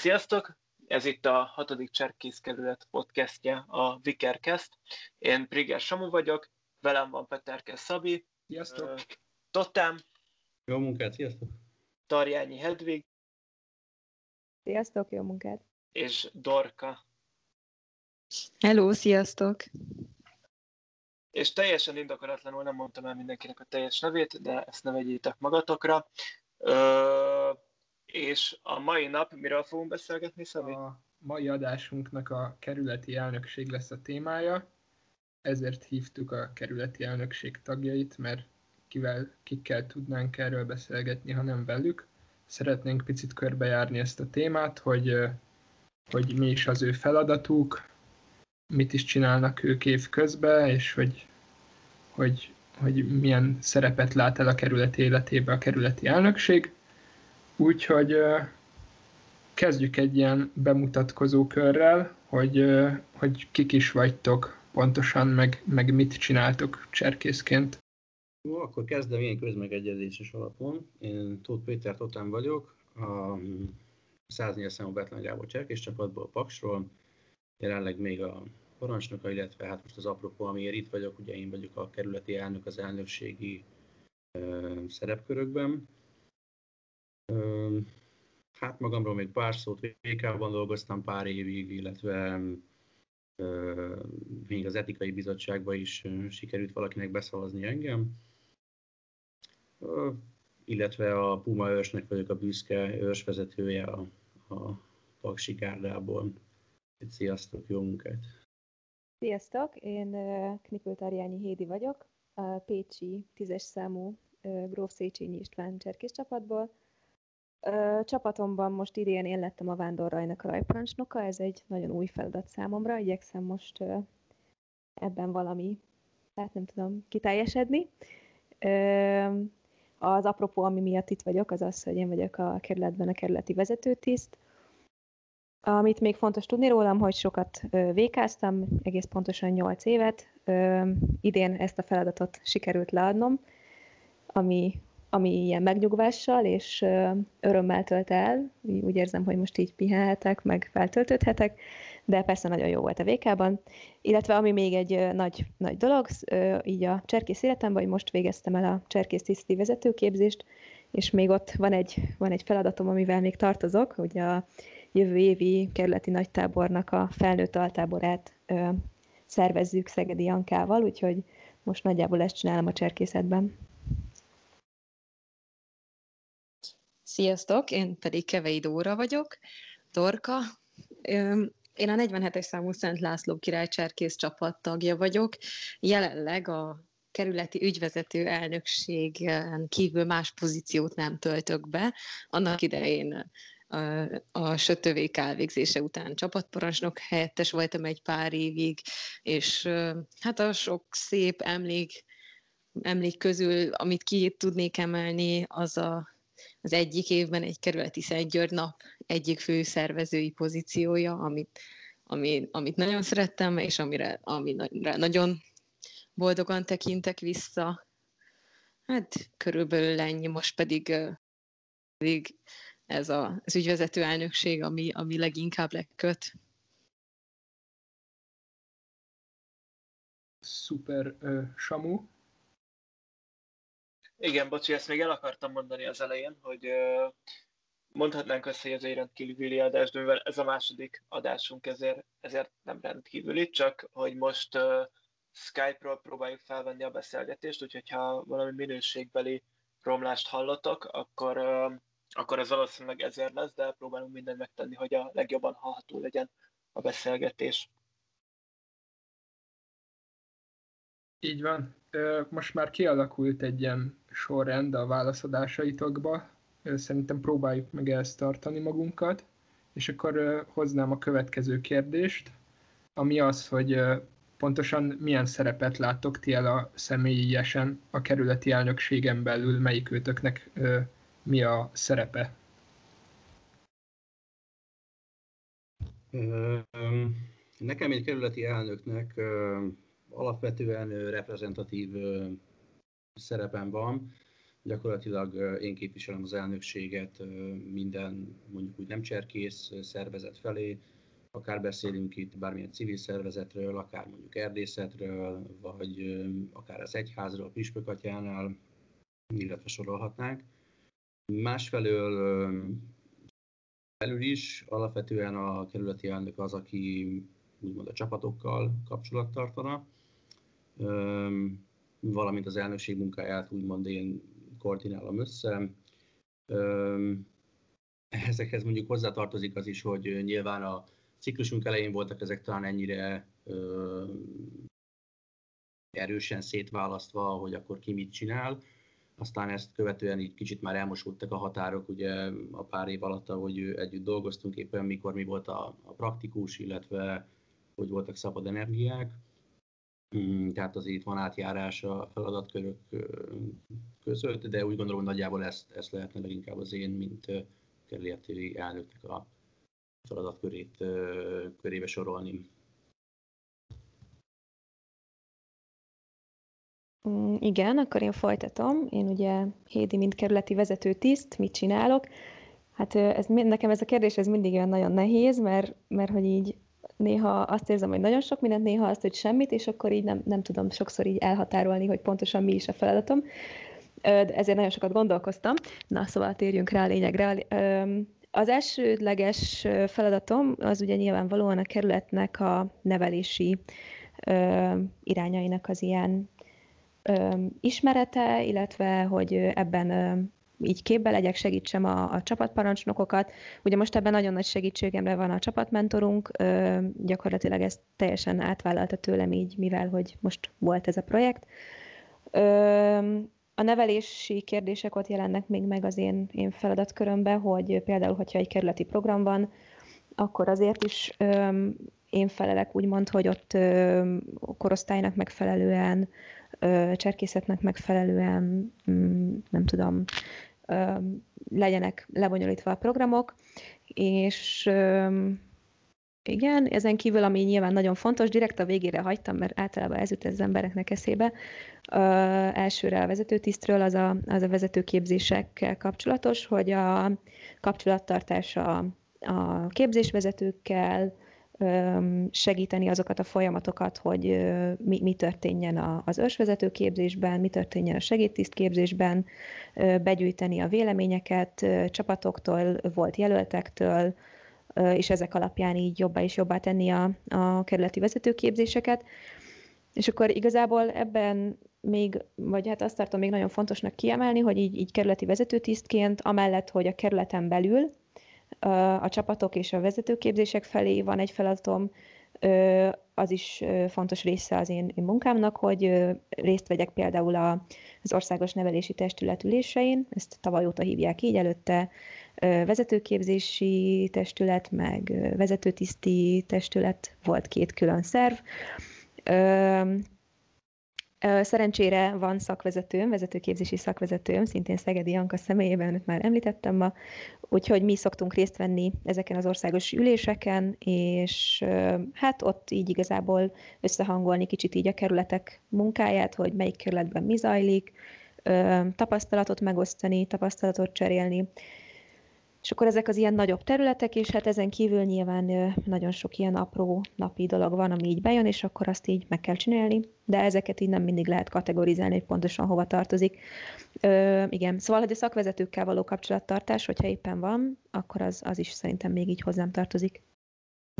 Sziasztok! Ez itt a hatodik Cserkészkerület podcastje, a Vikercast. Én Priger Samu vagyok, velem van Peterke Szabi. Sziasztok! Totem. Jó munkát, sziasztok! Tarjányi Hedvig. Sziasztok, jó munkát! És Dorka. Hello, sziasztok! És teljesen indokolatlanul nem mondtam el mindenkinek a teljes nevét, de ezt ne vegyétek magatokra. Ö, és a mai nap, miről fogunk beszélgetni, Szabi? A mai adásunknak a kerületi elnökség lesz a témája, ezért hívtuk a kerületi elnökség tagjait, mert kivel, kikkel tudnánk erről beszélgetni, ha nem velük. Szeretnénk picit körbejárni ezt a témát, hogy, hogy mi is az ő feladatuk, mit is csinálnak ők év közben, és hogy, hogy, hogy milyen szerepet lát el a kerület életébe a kerületi elnökség. Úgyhogy kezdjük egy ilyen bemutatkozó körrel, hogy, hogy kik is vagytok pontosan, meg, meg mit csináltok cserkészként. Jó, akkor kezdem én közmegegyezéses alapon. Én Tóth Péter Totán vagyok, a 104 számú Betlen Gábor cserkész csapatból, Paksról. Jelenleg még a parancsnoka, illetve hát most az apropó, amiért itt vagyok, ugye én vagyok a kerületi elnök az elnökségi ö, szerepkörökben. Hát magamról még pár szót, VK-ban dolgoztam pár évig, illetve még az etikai bizottságban is sikerült valakinek beszavazni engem. Illetve a Puma őrsnek vagyok a büszke őrsvezetője a, a Paksi Gárdából. Sziasztok, jó munkát! Sziasztok, én Knipő Tarjányi Hédi vagyok, a Pécsi tízes számú Gróf Széchenyi István cserkész csapatból. Csapatomban most idén én lettem a vándorrajnak rajparancsnoka, ez egy nagyon új feladat számomra, igyekszem most ebben valami, hát nem tudom, kiteljesedni. Az apropó, ami miatt itt vagyok, az az, hogy én vagyok a kerületben a kerületi vezetőtiszt, amit még fontos tudni rólam, hogy sokat vékáztam, egész pontosan 8 évet. Idén ezt a feladatot sikerült leadnom, ami, ami ilyen megnyugvással és örömmel tölt el. Úgy érzem, hogy most így pihenhetek, meg feltöltődhetek, de persze nagyon jó volt a vékában. Illetve ami még egy nagy, nagy dolog, így a cserkész életemben, hogy most végeztem el a cserkész tiszti vezetőképzést, és még ott van egy, van egy feladatom, amivel még tartozok, hogy a jövő évi kerületi nagytábornak a felnőtt altáborát szervezzük Szegedi Jankával, úgyhogy most nagyjából ezt csinálom a cserkészetben. Sziasztok, én pedig Kevei Dóra vagyok, Dorka. Én a 47-es számú Szent László király cserkész csapat tagja vagyok. Jelenleg a kerületi ügyvezető elnökségen kívül más pozíciót nem töltök be. Annak idején a, a SÖTÖVÉK elvégzése után csapatparancsnok helyettes voltam egy pár évig, és hát a sok szép emlék, emlék közül, amit ki tudnék emelni, az a, az egyik évben egy kerületi Szent György nap egyik fő szervezői pozíciója, amit, ami, amit nagyon szerettem, és amire, amire nagyon boldogan tekintek vissza. Hát körülbelül ennyi, most pedig, pedig ez a, az ügyvezető elnökség, ami, ami leginkább leköt. Szuper, uh, Samu. Igen, bocsi, ezt még el akartam mondani az elején, hogy mondhatnánk össze, hogy ez egy rendkívüli adás, de mivel ez a második adásunk, ezért, ezért nem rendkívüli, csak hogy most Skype-ról próbáljuk felvenni a beszélgetést, úgyhogy ha valami minőségbeli romlást hallotok, akkor akkor ez valószínűleg ezért lesz, de próbálunk mindent megtenni, hogy a legjobban hallható legyen a beszélgetés. Így van. Most már kialakult egy ilyen sorrend a válaszadásaitokba. Szerintem próbáljuk meg ezt tartani magunkat. És akkor hoznám a következő kérdést, ami az, hogy pontosan milyen szerepet láttok ti el a személyesen a kerületi elnökségen belül, melyik őtöknek mi a szerepe? Nekem egy kerületi elnöknek alapvetően reprezentatív szerepem van. Gyakorlatilag én képviselem az elnökséget minden, mondjuk úgy nem cserkész szervezet felé, akár beszélünk itt bármilyen civil szervezetről, akár mondjuk erdészetről, vagy akár az egyházról, püspökatyánál, illetve sorolhatnánk. Másfelől belül is alapvetően a kerületi elnök az, aki úgymond a csapatokkal kapcsolat tartana, valamint az elnökség munkáját úgymond én koordinálom össze. Ezekhez mondjuk hozzátartozik az is, hogy nyilván a ciklusunk elején voltak ezek talán ennyire erősen szétválasztva, hogy akkor ki mit csinál. Aztán ezt követően így kicsit már elmosódtak a határok, ugye a pár év alatt, hogy együtt dolgoztunk éppen, mikor mi volt a, a praktikus, illetve hogy voltak szabad energiák. Mm, tehát azért van átjárás a feladatkörök között, de úgy gondolom, hogy nagyjából ezt, ezt lehetne leginkább az én, mint kerületi elnöknek a feladatkörét körébe sorolni. Mm, igen, akkor én folytatom. Én ugye Hédi, mint kerületi vezető tiszt, mit csinálok? Hát ez, nekem ez a kérdés ez mindig olyan nagyon nehéz, mert, mert hogy így néha azt érzem, hogy nagyon sok mindent, néha azt, hogy semmit, és akkor így nem, nem tudom sokszor így elhatárolni, hogy pontosan mi is a feladatom. Ezért nagyon sokat gondolkoztam. Na, szóval térjünk rá a lényegre. Az elsődleges feladatom az ugye nyilvánvalóan a kerületnek a nevelési irányainak az ilyen ismerete, illetve hogy ebben így képbe legyek, segítsem a, a csapatparancsnokokat. Ugye most ebben nagyon nagy segítségemre van a csapatmentorunk, ö, gyakorlatilag ezt teljesen átvállalta tőlem így, mivel hogy most volt ez a projekt. Ö, a nevelési kérdések ott jelennek még meg az én, én feladatkörömben, hogy például, hogyha egy kerületi program van, akkor azért is ö, én felelek úgymond, hogy ott ö, korosztálynak megfelelően, ö, cserkészetnek megfelelően, mm, nem tudom, legyenek lebonyolítva a programok, és igen, ezen kívül, ami nyilván nagyon fontos, direkt a végére hagytam, mert általában ez jut az embereknek eszébe. Ö, elsőre a vezetőtisztről, az a, az a vezetőképzésekkel kapcsolatos, hogy a kapcsolattartás a, a képzésvezetőkkel, segíteni azokat a folyamatokat, hogy mi, mi történjen az ősvezető képzésben, mi történjen a segédtisztképzésben, begyűjteni a véleményeket csapatoktól, volt jelöltektől, és ezek alapján így jobbá és jobbá tenni a, a kerületi vezetőképzéseket. És akkor igazából ebben még, vagy hát azt tartom még nagyon fontosnak kiemelni, hogy így, így kerületi vezetőtisztként, amellett, hogy a kerületen belül a csapatok és a vezetőképzések felé van egy feladatom, az is fontos része az én, munkámnak, hogy részt vegyek például az Országos Nevelési Testület ülésein, ezt tavaly óta hívják így, előtte. Vezetőképzési testület, meg vezetőtiszti testület volt két külön szerv. Szerencsére van szakvezetőm, vezetőképzési szakvezetőm, szintén Szegedi Janka személyében, őt már említettem ma, úgyhogy mi szoktunk részt venni ezeken az országos üléseken, és hát ott így igazából összehangolni kicsit így a kerületek munkáját, hogy melyik kerületben mi zajlik, tapasztalatot megosztani, tapasztalatot cserélni, és akkor ezek az ilyen nagyobb területek, és hát ezen kívül nyilván nagyon sok ilyen apró napi dolog van, ami így bejön, és akkor azt így meg kell csinálni, de ezeket így nem mindig lehet kategorizálni, hogy pontosan hova tartozik. Ö, igen, szóval, hogy a szakvezetőkkel való kapcsolattartás, hogyha éppen van, akkor az, az is szerintem még így hozzám tartozik.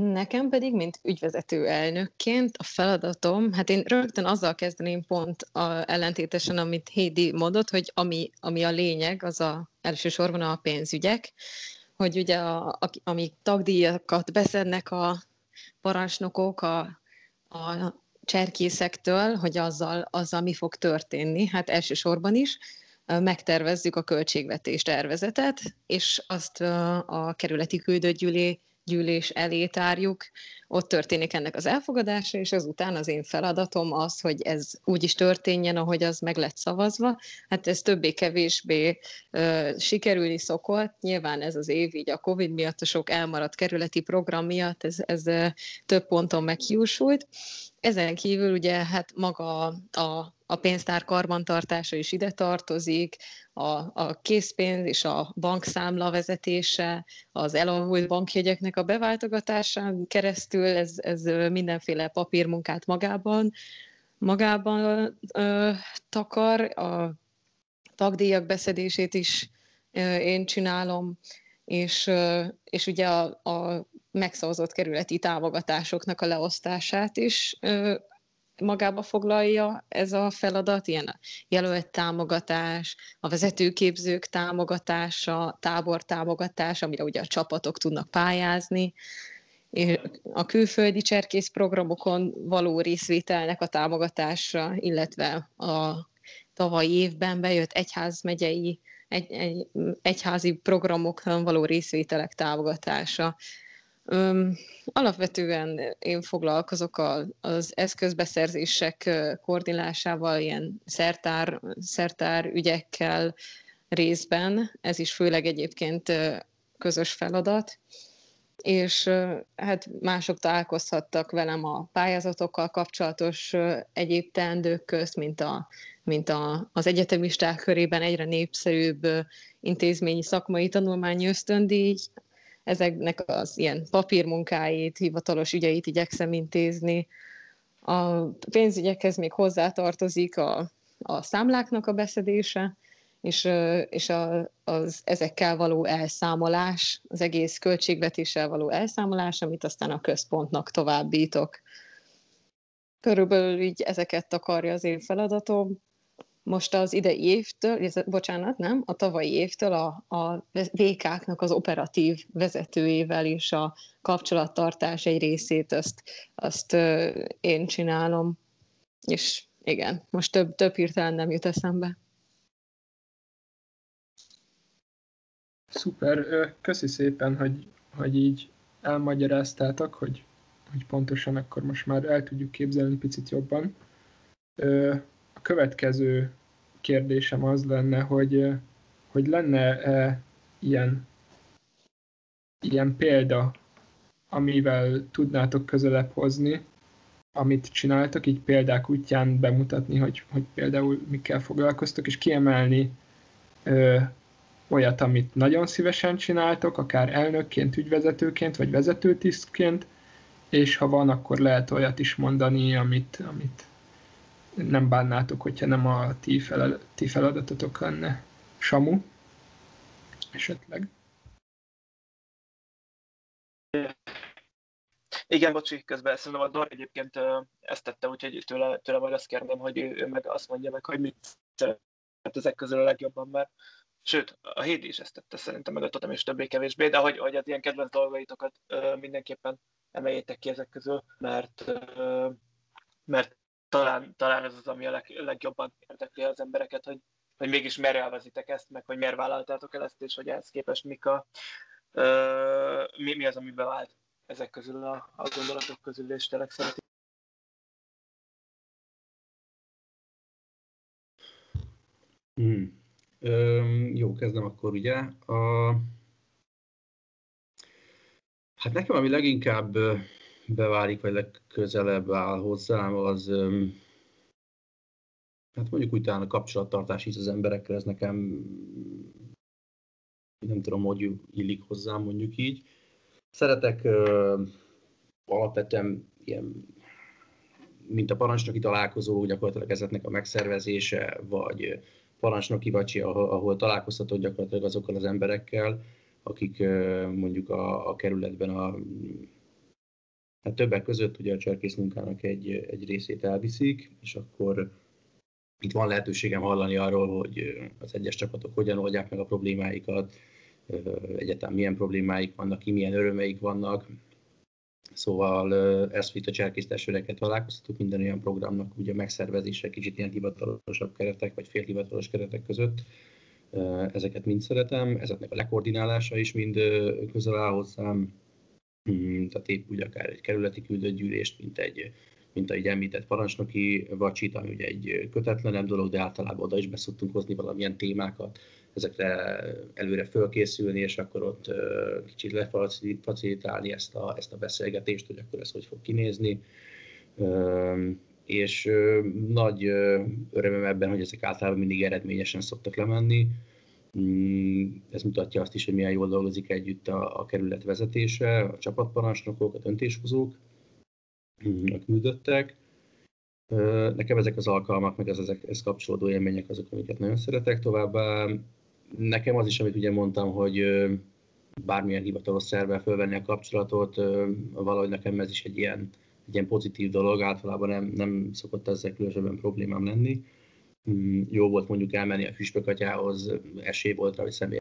Nekem pedig, mint ügyvezető elnökként a feladatom, hát én rögtön azzal kezdeném pont a, ellentétesen, amit Hédi mondott, hogy ami, ami a lényeg, az a elsősorban a pénzügyek, hogy ugye a, a, amíg tagdíjakat beszednek a parancsnokok a, a cserkészektől, hogy azzal, azzal mi fog történni, hát elsősorban is megtervezzük a költségvetés tervezetet, és azt a kerületi küldött gyűlés elé tárjuk, ott történik ennek az elfogadása, és azután az én feladatom az, hogy ez úgy is történjen, ahogy az meg lett szavazva. Hát ez többé-kevésbé uh, sikerülni szokott. Nyilván ez az év így a Covid miatt, a sok elmaradt kerületi program miatt ez, ez uh, több ponton meghiúsult. Ezen kívül ugye hát maga a, a pénztár karbantartása is ide tartozik, a, a készpénz és a bankszámla vezetése, az elavult bankjegyeknek a beváltogatásán keresztül, ez, ez mindenféle papírmunkát magában, magában ö, takar, a tagdíjak beszedését is ö, én csinálom, és, és ugye a, a megszavazott kerületi támogatásoknak a leosztását is magába foglalja ez a feladat, ilyen a jelölt támogatás, a vezetőképzők támogatása, tábor támogatás, amire ugye a csapatok tudnak pályázni, a külföldi cserkész programokon való részvételnek a támogatása, illetve a tavalyi évben bejött egyházmegyei egy, egy, egyházi programokon való részvételek támogatása. Öm, alapvetően én foglalkozok a, az eszközbeszerzések koordinálásával, ilyen szertár, szertár ügyekkel részben, ez is főleg egyébként közös feladat, és hát mások találkozhattak velem a pályázatokkal kapcsolatos egyéb teendők közt, mint, a, mint a, az egyetemisták körében egyre népszerűbb intézményi szakmai tanulmányi ösztöndíj, ezeknek az ilyen papírmunkáit, hivatalos ügyeit igyekszem intézni. A pénzügyekhez még hozzátartozik a, a számláknak a beszedése, és, és a, az ezekkel való elszámolás, az egész költségvetéssel való elszámolás, amit aztán a központnak továbbítok. Körülbelül így ezeket akarja az én feladatom most az idei évtől, bocsánat, nem, a tavalyi évtől a, a VK-knak az operatív vezetőjével is a kapcsolattartás egy részét azt, azt én csinálom, és igen, most több, több hirtelen nem jut eszembe. Szuper, köszi szépen, hogy, hogy így elmagyaráztátok, hogy, hogy pontosan akkor most már el tudjuk képzelni picit jobban. A következő kérdésem az lenne, hogy, hogy lenne-e ilyen, ilyen példa, amivel tudnátok közelebb hozni, amit csináltak, így példák útján bemutatni, hogy, hogy például mikkel foglalkoztok, és kiemelni olyat, amit nagyon szívesen csináltok, akár elnökként, ügyvezetőként, vagy vezetőtisztként, és ha van, akkor lehet olyat is mondani, amit, amit nem bánnátok, hogyha nem a ti, felel, ti feladatotok lenne. Samu? Esetleg? Igen, bocsi, közben szerintem a Dor egyébként ezt tette, úgyhogy tőle, tőle majd azt kérném, hogy ő, ő meg azt mondja meg, hogy mit szeret ezek közül a legjobban, mert sőt, a Hédi is ezt tette szerintem, meg a Totem is többé-kevésbé, de hogy, hogy az ilyen kedvenc dolgaitokat mindenképpen emeljétek ki ezek közül, mert, mert talán, talán ez az, ami a leg, legjobban érdekli az embereket, hogy, hogy mégis miért elvezitek ezt, meg hogy miért vállaltátok el ezt, és hogy ehhez képest mik a, mi, mi az, ami bevált ezek közül a, a gondolatok közül, és tényleg szereti. Hmm. Ö, jó, kezdem akkor ugye. A... Hát nekem, ami leginkább beválik, vagy legközelebb áll hozzám, az hát mondjuk úgy talán a kapcsolattartás is az emberekkel, ez nekem nem tudom, hogy illik hozzám, mondjuk így. Szeretek uh, alapvetően ilyen, mint a parancsnoki találkozó, gyakorlatilag ezeknek a megszervezése, vagy parancsnoki vacsi, ahol, ahol találkozható gyakorlatilag azokkal az emberekkel, akik mondjuk a, a kerületben a hát többek között ugye a cserkész munkának egy, egy részét elviszik, és akkor itt van lehetőségem hallani arról, hogy az egyes csapatok hogyan oldják meg a problémáikat, egyetem milyen problémáik vannak, ki milyen örömeik vannak. Szóval ezt itt a cserkésztestvéreket találkoztatok minden olyan programnak ugye a megszervezése kicsit ilyen hivatalosabb keretek, vagy félhivatalos keretek között. Ezeket mind szeretem, ezeknek a lekoordinálása is mind közel áll hozzám, mm, tehát épp úgy akár egy kerületi küldött gyűlést, mint egy mint ahogy említett parancsnoki vacsit, ami ugye egy kötetlenebb dolog, de általában oda is beszoktunk hozni valamilyen témákat, ezekre előre fölkészülni, és akkor ott kicsit lefacilitálni ezt a, ezt a beszélgetést, hogy akkor ez hogy fog kinézni. És nagy örömöm ebben, hogy ezek általában mindig eredményesen szoktak lemenni. Mm, ez mutatja azt is, hogy milyen jól dolgozik együtt a, a kerület vezetése, a csapatparancsnokok, a döntéshozók, mm, a küldöttek. Nekem ezek az alkalmak, meg az ezek, ez kapcsolódó élmények azok, amiket nagyon szeretek. Továbbá nekem az is, amit ugye mondtam, hogy bármilyen hivatalos szervvel fölvenni a kapcsolatot, valahogy nekem ez is egy ilyen, egy ilyen pozitív dolog, általában nem, nem szokott ezzel különösebben problémám lenni. Mm, jó volt mondjuk elmenni a füspökatyához, esély volt rá, hogy személy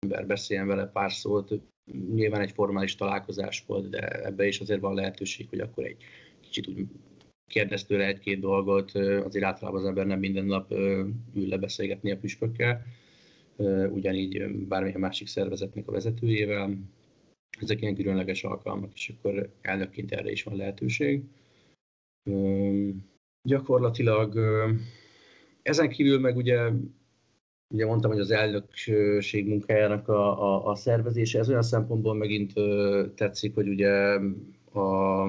ember beszéljen vele pár szót. Nyilván egy formális találkozás volt, de ebbe is azért van lehetőség, hogy akkor egy kicsit úgy kérdez tőle egy-két dolgot, azért általában az ember nem minden nap ül lebeszélgetni a püspökkel, ugyanígy bármilyen másik szervezetnek a vezetőjével. Ezek ilyen különleges alkalmak, és akkor elnökként erre is van lehetőség. Gyakorlatilag ezen kívül meg ugye, ugye mondtam, hogy az elnökség munkájának a, a, a szervezése, ez olyan szempontból megint tetszik, hogy ugye a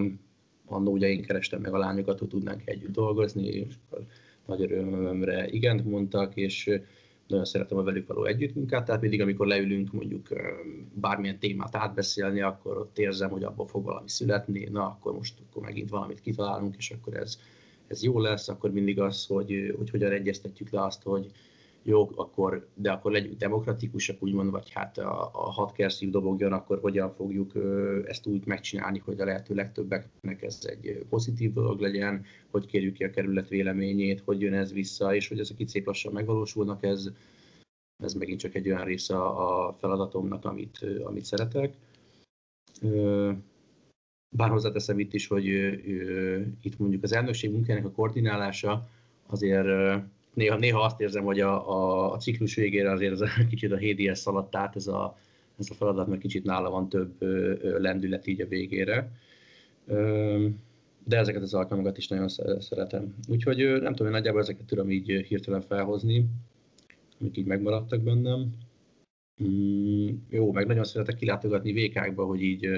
annó ugye én kerestem meg a lányokat, hogy tudnánk együtt dolgozni, és nagy örömömre igent mondtak, és nagyon szeretem a velük való együttmunkát, tehát mindig, amikor leülünk mondjuk bármilyen témát átbeszélni, akkor ott érzem, hogy abból fog valami születni, na akkor most akkor megint valamit kitalálunk, és akkor ez, ez jó lesz, akkor mindig az, hogy, hogy hogyan egyeztetjük le azt, hogy jó, akkor, de akkor legyünk demokratikusak, úgymond, vagy hát a, a hat kerszív dobogjon, akkor hogyan fogjuk ezt úgy megcsinálni, hogy a lehető legtöbbeknek ez egy pozitív dolog legyen, hogy kérjük ki a kerület véleményét, hogy jön ez vissza, és hogy ezek itt szép lassan megvalósulnak, ez, ez megint csak egy olyan része a feladatomnak, amit, amit szeretek. Bár hozzáteszem itt is, hogy itt mondjuk az elnökség munkájának a koordinálása azért néha, néha azt érzem, hogy a, a, a ciklus végére azért ez a, kicsit a HDS szaladt át, ez a, ez a feladat, mert kicsit nála van több ö, lendület így a végére. Ö, de ezeket az alkalmakat is nagyon szeretem. Úgyhogy nem tudom, hogy nagyjából ezeket tudom így hirtelen felhozni, amik így megmaradtak bennem. Mm, jó, meg nagyon szeretek kilátogatni vékákba, hogy így ö,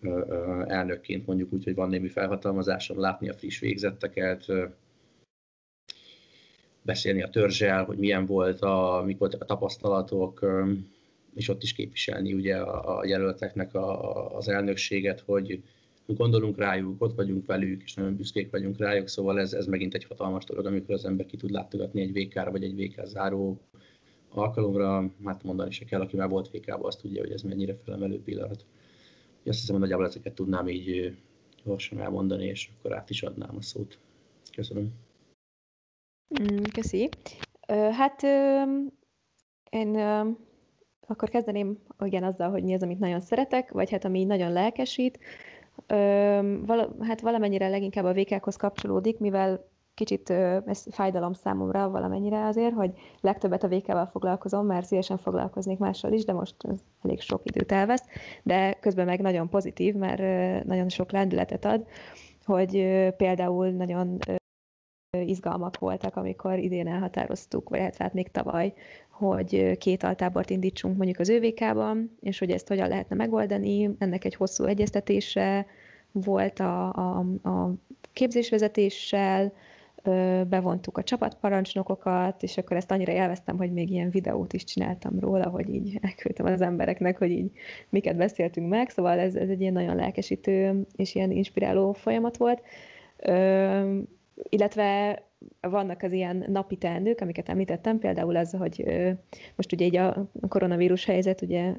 ö, elnökként mondjuk úgy, hogy van némi felhatalmazásom, látni a friss végzetteket, beszélni a törzsel, hogy milyen volt, a, mik voltak a tapasztalatok, és ott is képviselni ugye a, a jelölteknek a, az elnökséget, hogy gondolunk rájuk, ott vagyunk velük, és nagyon büszkék vagyunk rájuk, szóval ez, ez megint egy hatalmas dolog, amikor az ember ki tud látogatni egy vk vagy egy VK záró alkalomra, hát mondani se kell, aki már volt vk azt tudja, hogy ez mennyire felemelő pillanat. Azt hiszem, hogy nagyjából ezeket tudnám így gyorsan elmondani, és akkor át is adnám a szót. Köszönöm. Mm, köszi. Hát én akkor kezdeném igen azzal, hogy mi az, amit nagyon szeretek, vagy hát ami nagyon lelkesít. Hát valamennyire leginkább a vékákhoz kapcsolódik, mivel kicsit ez fájdalom számomra valamennyire azért, hogy legtöbbet a vékával foglalkozom, mert szívesen foglalkoznék mással is, de most elég sok időt elvesz, de közben meg nagyon pozitív, mert nagyon sok lendületet ad, hogy például nagyon izgalmak voltak, amikor idén elhatároztuk, vagy hát, hát még tavaly, hogy két altábort indítsunk mondjuk az ÖVK-ban, és hogy ezt hogyan lehetne megoldani. Ennek egy hosszú egyeztetése volt a, a, a képzésvezetéssel, bevontuk a csapatparancsnokokat, és akkor ezt annyira élveztem, hogy még ilyen videót is csináltam róla, hogy így elküldtem az embereknek, hogy így miket beszéltünk meg, szóval ez, ez egy ilyen nagyon lelkesítő és ilyen inspiráló folyamat volt illetve vannak az ilyen napi teendők, amiket említettem, például az, hogy most ugye így a koronavírus helyzet ugye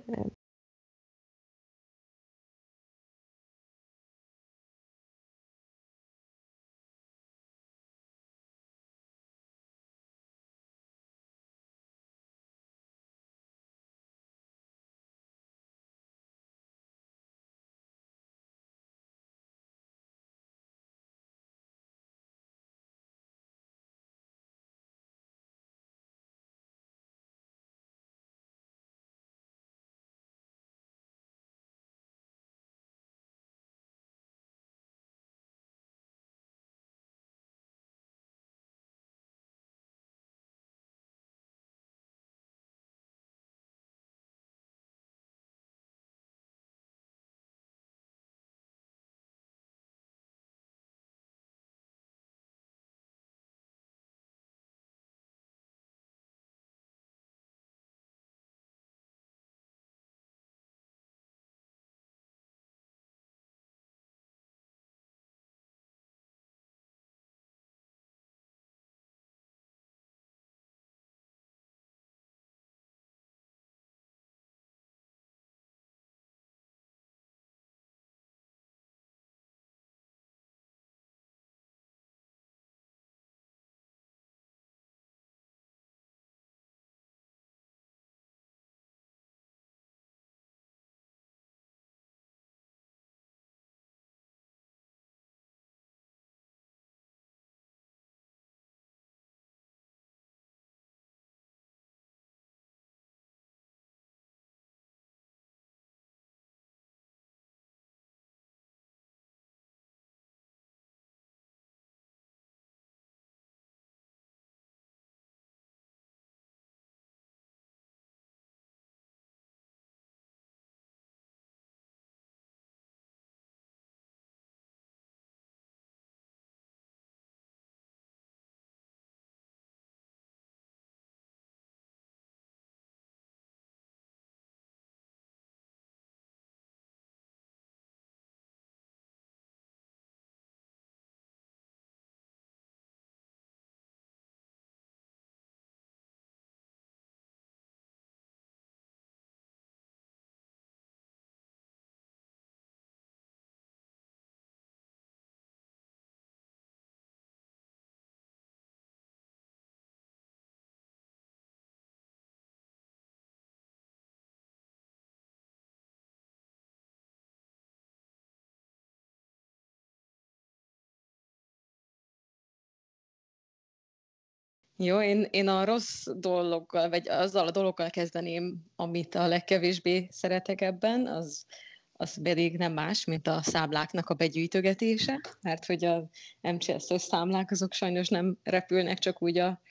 Jó, én, én a rossz dologgal, vagy azzal a dologgal kezdeném, amit a legkevésbé szeretek ebben, az, az pedig nem más, mint a számláknak a begyűjtögetése, mert hogy a MCS-os számlák azok sajnos nem repülnek csak úgy a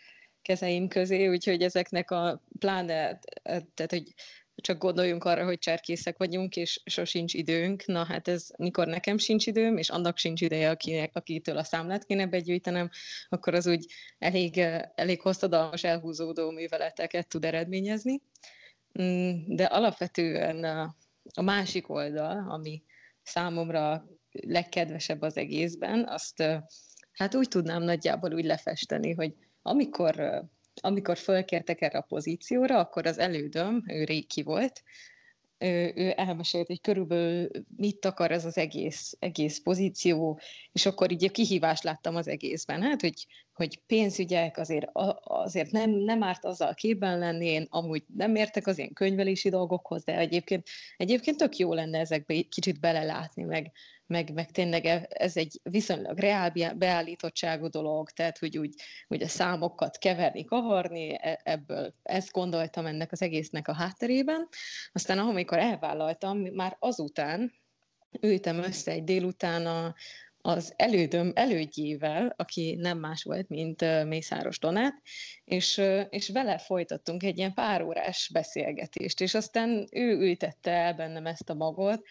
kezeim közé, úgyhogy ezeknek a pláne, tehát hogy csak gondoljunk arra, hogy cserkészek vagyunk, és sosincs időnk. Na hát ez, mikor nekem sincs időm, és annak sincs ideje, akinek, akitől a számlát kéne begyűjtenem, akkor az úgy elég, elég hosszadalmas, elhúzódó műveleteket tud eredményezni. Mm, de alapvetően a, másik oldal, ami számomra legkedvesebb az egészben, azt hát úgy tudnám nagyjából úgy lefesteni, hogy amikor amikor fölkértek erre a pozícióra, akkor az elődöm, ő Réki volt, ő, ő elmesélt, hogy körülbelül mit akar ez az egész, egész pozíció, és akkor így a kihívást láttam az egészben. Hát, hogy, hogy pénzügyek azért, azért nem, nem árt azzal képben lenni, én amúgy nem értek az ilyen könyvelési dolgokhoz, de egyébként, egyébként tök jó lenne ezekbe kicsit belelátni, meg, meg, meg tényleg e, ez egy viszonylag reál beállítottságú dolog, tehát hogy úgy, úgy a számokat keverni, kavarni, e, ebből ezt gondoltam ennek az egésznek a hátterében. Aztán amikor elvállaltam, már azután ültem össze egy délután a, az elődöm elődjével, aki nem más volt, mint Mészáros Donát, és, és vele folytattunk egy ilyen pár órás beszélgetést, és aztán ő ültette el bennem ezt a magot,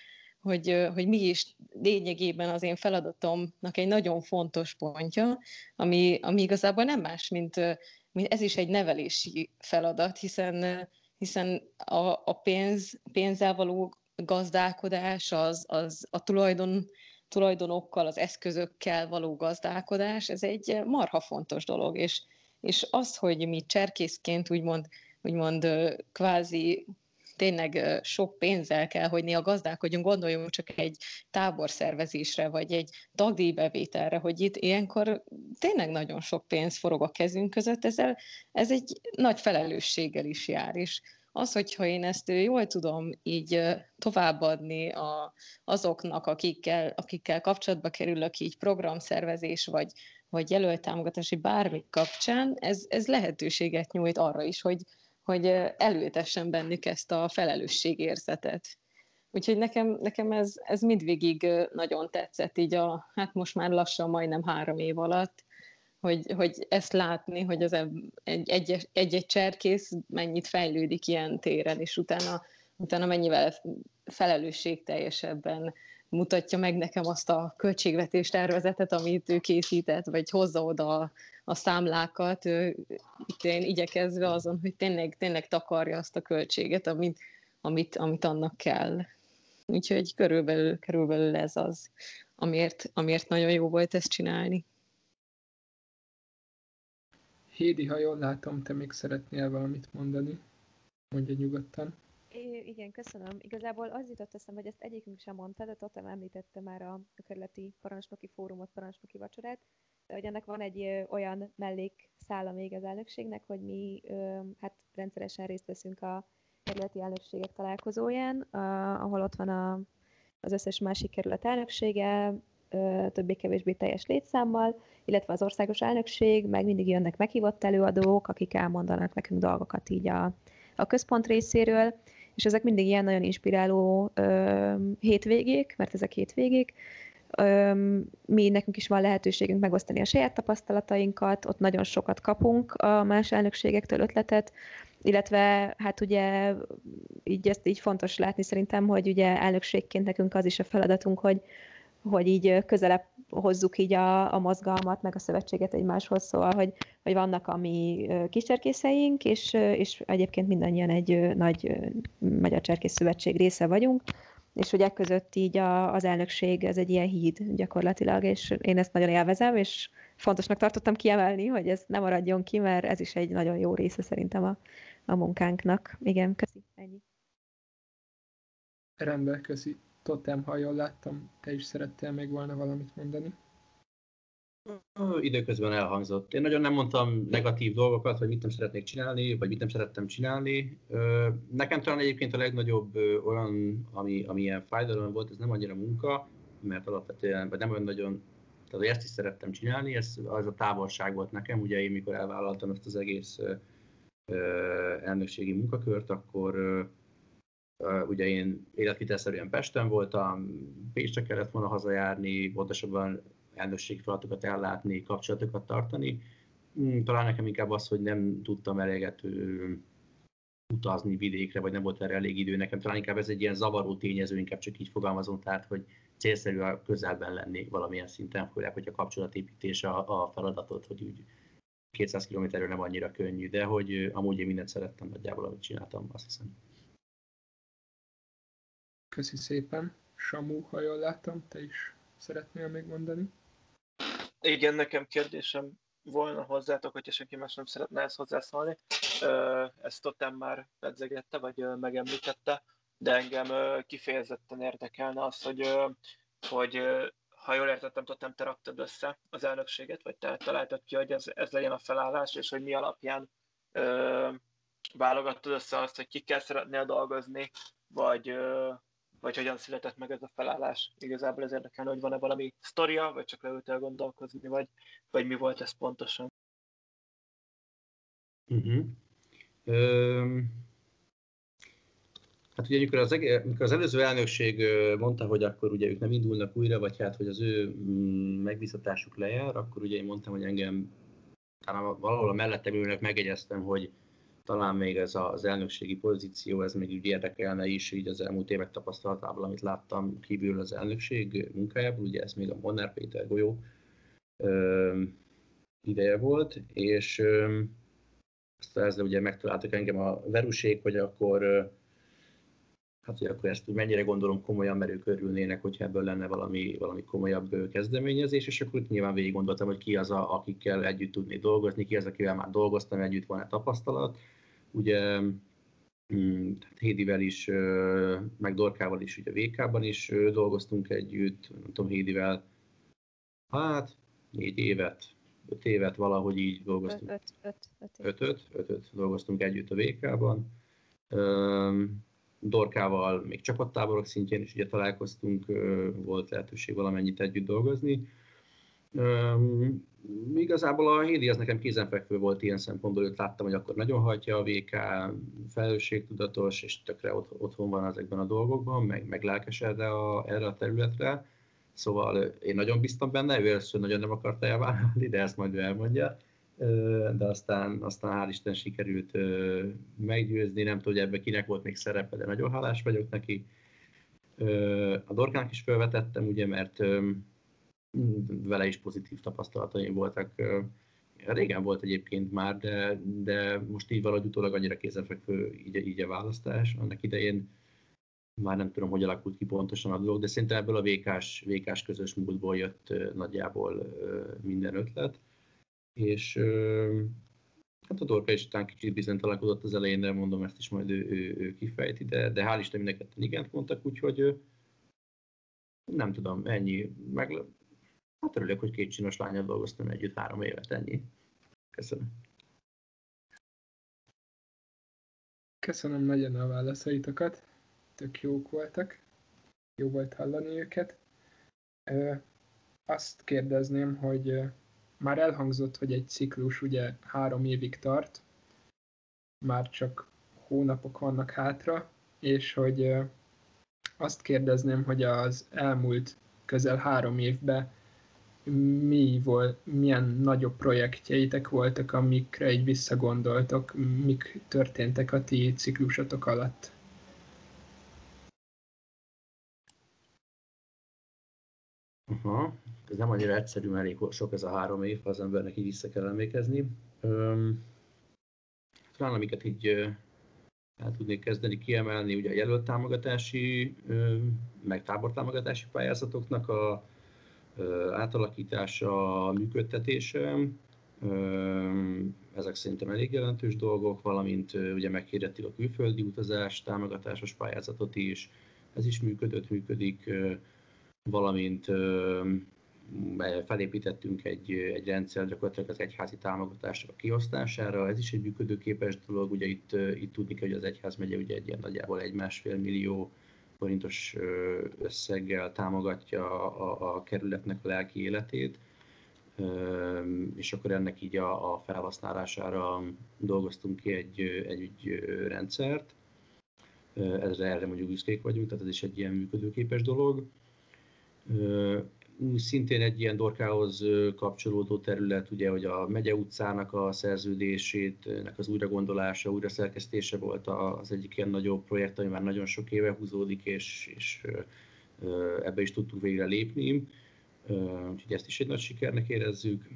hogy, hogy mi is lényegében az én feladatomnak egy nagyon fontos pontja, ami, ami igazából nem más, mint, mint ez is egy nevelési feladat, hiszen, hiszen a, a pénz, pénzzel való gazdálkodás, az, az a tulajdon, tulajdonokkal, az eszközökkel való gazdálkodás, ez egy marha fontos dolog, és, és az, hogy mi cserkészként úgymond, úgymond kvázi tényleg sok pénzzel kell, hogy néha gazdálkodjunk, gondoljunk csak egy táborszervezésre, vagy egy tagdíjbevételre, hogy itt ilyenkor tényleg nagyon sok pénz forog a kezünk között, ezzel, ez egy nagy felelősséggel is jár, és az, hogyha én ezt jól tudom így továbbadni a, azoknak, akikkel, akikkel kapcsolatba kerülök így programszervezés, vagy, vagy jelöltámogatási bármi kapcsán, ez, ez lehetőséget nyújt arra is, hogy, hogy előtessen bennük ezt a felelősségérzetet. Úgyhogy nekem, nekem ez, ez mindvégig nagyon tetszett így a, hát most már lassan majdnem három év alatt, hogy, hogy ezt látni, hogy az egy-egy egy, cserkész mennyit fejlődik ilyen téren, és utána, utána mennyivel felelősségteljesebben mutatja meg nekem azt a költségvetés tervezetet, amit ő készített, vagy hozza oda a számlákat, itt én igyekezve azon, hogy tényleg, tényleg takarja azt a költséget, amit, amit, amit annak kell. Úgyhogy körülbelül, körülbelül ez az, amiért, amiért nagyon jó volt ezt csinálni. Hédi, ha jól látom, te még szeretnél valamit mondani. Mondja nyugodtan. É, igen, köszönöm. Igazából az jutott eszem, hogy ezt egyikünk sem mondta, de Totem említette már a, kerületi parancsnoki fórumot, parancsnoki vacsorát, de hogy ennek van egy olyan mellékszála még az elnökségnek, hogy mi hát rendszeresen részt veszünk a kerületi elnökségek találkozóján, ahol ott van a, az összes másik kerület elnöksége, többé-kevésbé teljes létszámmal, illetve az országos elnökség, meg mindig jönnek meghívott előadók, akik elmondanak nekünk dolgokat így a, a központ részéről, és ezek mindig ilyen nagyon inspiráló ö, hétvégék, mert ezek hétvégék. Mi nekünk is van lehetőségünk megosztani a saját tapasztalatainkat, ott nagyon sokat kapunk a más elnökségektől ötletet, illetve hát ugye így ezt így fontos látni szerintem, hogy ugye elnökségként nekünk az is a feladatunk, hogy, hogy így közelebb hozzuk így a, a mozgalmat, meg a szövetséget egymáshoz, szóval, hogy, hogy vannak a mi kiserkészeink, és, és egyébként mindannyian egy nagy Magyar Cserkész Szövetség része vagyunk, és hogy között így a, az elnökség, ez egy ilyen híd gyakorlatilag, és én ezt nagyon élvezem, és fontosnak tartottam kiemelni, hogy ez nem maradjon ki, mert ez is egy nagyon jó része szerintem a, a munkánknak. Igen, köszi, ennyi. Rendben, köszi. Totem, ha jól láttam, te is szerettél még volna valamit mondani. Időközben elhangzott. Én nagyon nem mondtam negatív dolgokat, hogy mit nem szeretnék csinálni, vagy mit nem szerettem csinálni. Nekem talán egyébként a legnagyobb olyan, ami, ami ilyen fájdalom volt, ez nem annyira munka, mert alapvetően, vagy nem olyan nagyon Tehát ezt is szerettem csinálni, ez az a távolság volt nekem, ugye én mikor elvállaltam ezt az egész elnökségi munkakört, akkor ugye én életvitelszerűen Pesten voltam, Pécsre kellett volna hazajárni, pontosabban elnökségi feladatokat ellátni, kapcsolatokat tartani. Hmm, talán nekem inkább az, hogy nem tudtam eleget utazni vidékre, vagy nem volt erre elég idő nekem. Talán inkább ez egy ilyen zavaró tényező, inkább csak így fogalmazom, tehát hogy célszerű a közelben lenni valamilyen szinten, főleg, hogy a kapcsolatépítés a, a feladatot, hogy úgy 200 kilométerről nem annyira könnyű, de hogy amúgy én mindent szerettem nagyjából, amit csináltam, azt hiszem. Köszi szépen. Samu, ha jól láttam, te is szeretnél még mondani? Igen, nekem kérdésem volna hozzátok, hogyha senki más nem szeretne ezt hozzászólni. Ezt Totem már pedzegette, vagy megemlítette, de engem kifejezetten érdekelne az, hogy, hogy ha jól értettem, Totem, te raktad össze az elnökséget, vagy te találtad ki, hogy ez, ez legyen a felállás, és hogy mi alapján válogattad össze azt, hogy kikkel szeretnél dolgozni, vagy, vagy hogyan született meg ez a felállás. Igazából ez érdekelne, hogy van-e valami sztoria, vagy csak leültél gondolkozni, vagy, vagy mi volt ez pontosan. Uh-huh. Um, hát ugye amikor az, amikor az előző elnökség mondta, hogy akkor ugye ők nem indulnak újra, vagy hát, hogy az ő mm, megbízatásuk lejár, akkor ugye én mondtam, hogy engem talán valahol a mellettem ülnek megegyeztem, hogy talán még ez az elnökségi pozíció, ez még úgy érdekelne is, így az elmúlt évek tapasztalatából, amit láttam kívül az elnökség munkájából, ugye ez még a Monár Péter golyó ö, ideje volt, és ö, aztán ezzel ugye megtaláltak engem a verusék, hogy akkor hát hogy akkor ezt mennyire gondolom komolyan, mert ők örülnének, hogyha ebből lenne valami, valami komolyabb kezdeményezés, és akkor nyilván végig gondoltam, hogy ki az, a, akikkel együtt tudni dolgozni, ki az, akivel már dolgoztam, együtt van-e tapasztalat, Ugye mm, Hédivel is, meg Dorkával is, ugye VK-ban is dolgoztunk együtt, nem tudom, Hédivel, hát négy évet, öt évet valahogy így dolgoztunk. Öt, öt, öt, öt, öt, öt, öt dolgoztunk együtt a VK-ban. Dorkával még csapattáborok szintjén is ugye találkoztunk, volt lehetőség valamennyit együtt dolgozni. Um, igazából a Hédi az nekem kézenfekvő volt ilyen szempontból, őt láttam, hogy akkor nagyon hajtja a VK, felelősségtudatos, és tökre otthon van ezekben a dolgokban, meg, meg lelkes erre a, erre a területre. Szóval én nagyon biztam benne, ő először nagyon nem akarta elvállalni, de ezt majd ő elmondja. De aztán, aztán hál' Isten sikerült meggyőzni, nem tudom, hogy ebben kinek volt még szerepe, de nagyon hálás vagyok neki. A Dorkának is felvetettem, ugye, mert vele is pozitív tapasztalataim voltak. Régen volt egyébként már, de, de most így valahogy utólag annyira kézenfekvő így, így a választás. Annak idején már nem tudom, hogy alakult ki pontosan a dolog, de szerintem ebből a vékás, vékás közös múltból jött nagyjából minden ötlet. És hát a Dorka is talán kicsit bizonytalankodott az elején, de mondom, ezt is majd ő, ő, ő kifejti, de, de hál' Isten mindenketten igent mondtak, úgyhogy nem tudom, ennyi. Meg, Hát örülök, hogy két csinos lányal dolgoztam együtt három évet, ennyi. Köszönöm. Köszönöm nagyon a válaszaitokat, tök jók voltak, jó volt hallani őket. Azt kérdezném, hogy már elhangzott, hogy egy ciklus ugye három évig tart, már csak hónapok vannak hátra, és hogy azt kérdezném, hogy az elmúlt közel három évben mi volt, milyen nagyobb projektjeitek voltak, amikre egy visszagondoltok, mik történtek a ti ciklusotok alatt? Aha, ez nem annyira egyszerű, mert elég sok ez a három év, az embernek így vissza kell emlékezni. Üm, talán amiket így el tudnék kezdeni kiemelni, ugye a jelölt támogatási, meg tábortámogatási pályázatoknak a átalakítása, működtetése, ezek szerintem elég jelentős dolgok, valamint ugye meghirdették a külföldi utazás támogatásos pályázatot is, ez is működött, működik, valamint felépítettünk egy, egy rendszer gyakorlatilag az egyházi támogatásra a kiosztására, ez is egy működőképes dolog, ugye itt, itt tudni kell, hogy az egyház megye ugye egy ilyen nagyjából egy másfél millió forintos összeggel támogatja a, a kerületnek a lelki életét, és akkor ennek így a, a felhasználására dolgoztunk ki egy, egy rendszert. Ezre erre mondjuk büszkék vagyunk, tehát ez is egy ilyen működőképes dolog szintén egy ilyen dorkához kapcsolódó terület, ugye, hogy a Megye utcának a szerződését, nek az újragondolása, újraszerkesztése volt az egyik ilyen nagyobb projekt, ami már nagyon sok éve húzódik, és, és ebbe is tudtunk végre lépni. Úgyhogy ezt is egy nagy sikernek érezzük.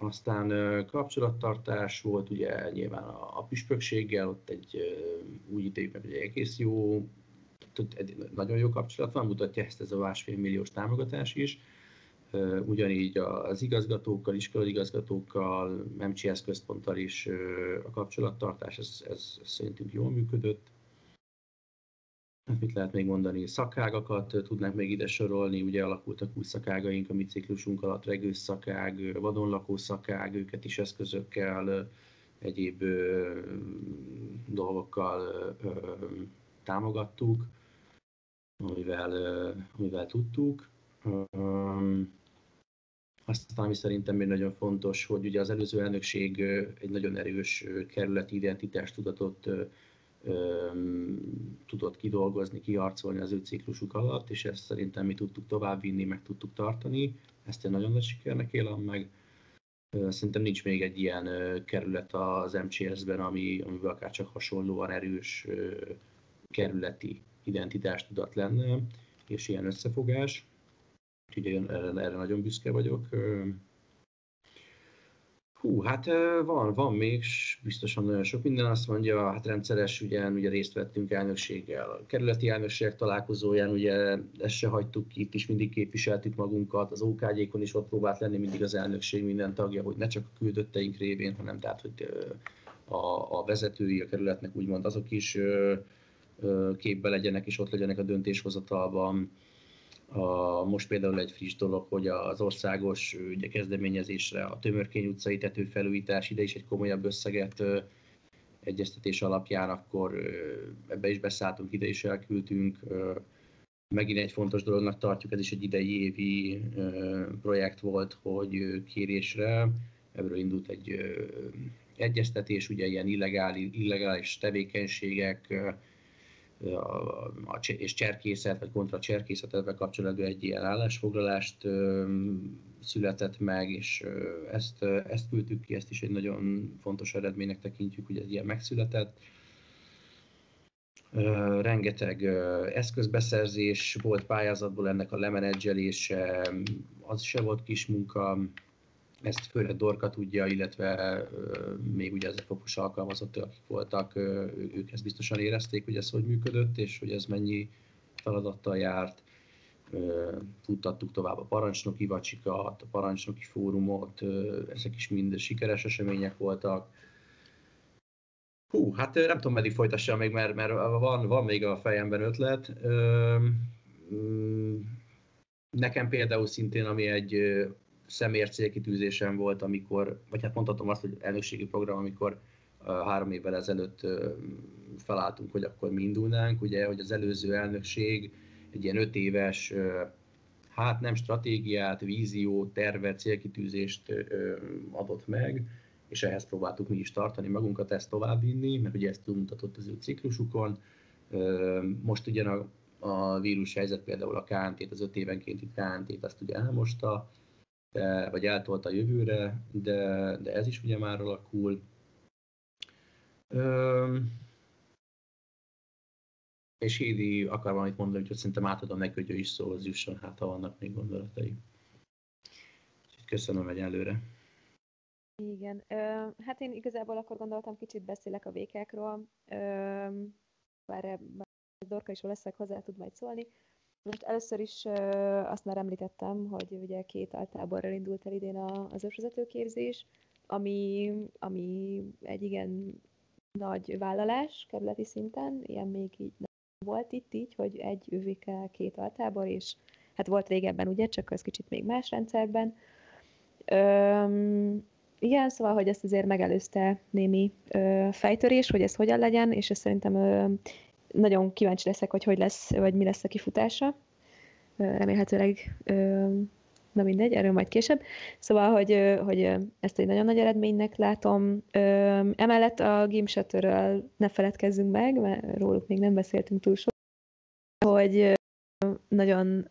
Aztán kapcsolattartás volt ugye nyilván a, a püspökséggel, ott egy úgy ítéljük meg, hogy egész jó egy nagyon jó kapcsolat van, mutatja ezt ez a másfél milliós támogatás is. Ugyanígy az igazgatókkal, igazgatókkal, MCS központtal is a kapcsolattartás, ez, ez, szerintünk jól működött. Hát mit lehet még mondani? Szakágakat tudnánk még ide sorolni, ugye alakultak új szakágaink a mi ciklusunk alatt, regős szakág, vadonlakó szakág, őket is eszközökkel, egyéb dolgokkal támogattuk amivel, amivel tudtuk. Aztán, ami szerintem még nagyon fontos, hogy ugye az előző elnökség egy nagyon erős kerületi identitást tudatot tudott kidolgozni, kiharcolni az ő ciklusuk alatt, és ezt szerintem mi tudtuk továbbvinni, meg tudtuk tartani. Ezt én nagyon nagy sikernek élem meg. Szerintem nincs még egy ilyen kerület az MCS-ben, ami, amivel akár csak hasonlóan erős kerületi identitástudat lenne, és ilyen összefogás. Úgyhogy erre, erre nagyon büszke vagyok. Hú, hát van, van még, biztosan nagyon sok minden azt mondja, hát rendszeres, ugye, ugye részt vettünk elnökséggel, a kerületi elnökségek találkozóján, ugye ezt se hagytuk ki, itt is mindig képviseltük magunkat, az OKG-kon is ott próbált lenni mindig az elnökség minden tagja, hogy ne csak a küldötteink révén, hanem tehát, hogy a, a vezetői a kerületnek úgymond azok is képbe legyenek és ott legyenek a döntéshozatalban. A, most például egy friss dolog, hogy az országos ugye, kezdeményezésre a Tömörkény utcai tetőfelújítás ide is egy komolyabb összeget ö, egyeztetés alapján, akkor ebbe is beszálltunk, ide is elküldtünk. Megint egy fontos dolognak tartjuk, ez is egy idei évi projekt volt, hogy kérésre ebből indult egy egyeztetés, ugye ilyen illegális, illegális tevékenységek, és cserkészet, vagy kontra cserkészetetvel kapcsolatban egy ilyen állásfoglalást született meg, és ezt, ezt küldtük ki, ezt is egy nagyon fontos eredménynek tekintjük, hogy ez ilyen megszületett. Rengeteg ö, eszközbeszerzés volt pályázatból, ennek a lemenedzselése, az se volt kis munka, ezt főleg Dorka tudja, illetve még ugye ezek fokos alkalmazottak, akik voltak, ők ezt biztosan érezték, hogy ez hogy működött, és hogy ez mennyi feladattal járt. Futtattuk tovább a parancsnoki vacsikat, a parancsnoki fórumot, ezek is mind sikeres események voltak. Hú, hát nem tudom, meddig folytassam még, mert, mert van, van még a fejemben ötlet. Nekem például szintén, ami egy személyes célkitűzésem volt, amikor, vagy hát mondhatom azt, hogy elnökségi program, amikor három évvel ezelőtt felálltunk, hogy akkor mi indulnánk, ugye, hogy az előző elnökség egy ilyen öt éves, hát nem stratégiát, víziót, tervet, célkitűzést adott meg, és ehhez próbáltuk mi is tartani magunkat, ezt továbbvinni, mert ugye ezt túlmutatott az ő ciklusukon. Most ugyan a, a vírus helyzet például a KNT-t, az öt évenkénti KNT-t, azt ugye elmosta, de, vagy eltolta a jövőre, de, de ez is ugye már alakul. Öm, és Hédi akar valamit mondani, úgyhogy szerintem átadom neki, hogy ő is szóhoz jusson, hát ha vannak még gondolatai. Köszönöm egyelőre. Igen, ö, hát én igazából akkor gondoltam, kicsit beszélek a vékákról, bár, bár Dorka is leszek hozzá tud majd szólni. Most először is azt már említettem, hogy ugye két altáborral indult el idén az ősvezetőképzés, ami, ami egy igen nagy vállalás kerületi szinten, ilyen még így volt itt így, hogy egy övik két altábor, és hát volt régebben ugye, csak az kicsit még más rendszerben. Öm, igen, szóval, hogy ezt azért megelőzte némi ö, fejtörés, hogy ez hogyan legyen, és ez szerintem ö, nagyon kíváncsi leszek, hogy hogy lesz, vagy mi lesz a kifutása. Remélhetőleg na mindegy, erről majd később. Szóval, hogy, hogy ezt egy nagyon nagy eredménynek látom. Emellett a Game ne feledkezzünk meg, mert róluk még nem beszéltünk túl sok, hogy nagyon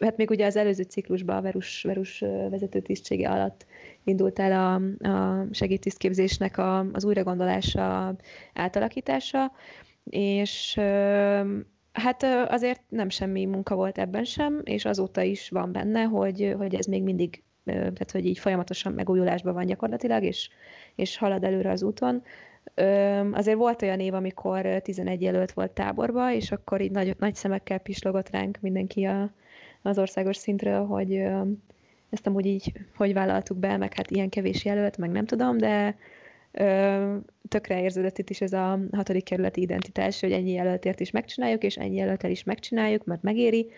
hát még ugye az előző ciklusban a Verus, Verus vezető tisztsége alatt indult el a, a segédtisztképzésnek a, az újragondolása, átalakítása, és hát azért nem semmi munka volt ebben sem, és azóta is van benne, hogy, hogy ez még mindig, tehát hogy így folyamatosan megújulásban van gyakorlatilag, és, és halad előre az úton. Azért volt olyan év, amikor 11 jelölt volt táborba, és akkor így nagy, nagy szemekkel pislogott ránk mindenki a, az országos szintről, hogy ezt amúgy így hogy vállaltuk be, meg hát ilyen kevés jelölt, meg nem tudom, de ö, tökre érződött itt is ez a hatodik kerületi identitás, hogy ennyi jelöltért is megcsináljuk, és ennyi jelöltel is megcsináljuk, mert megéri,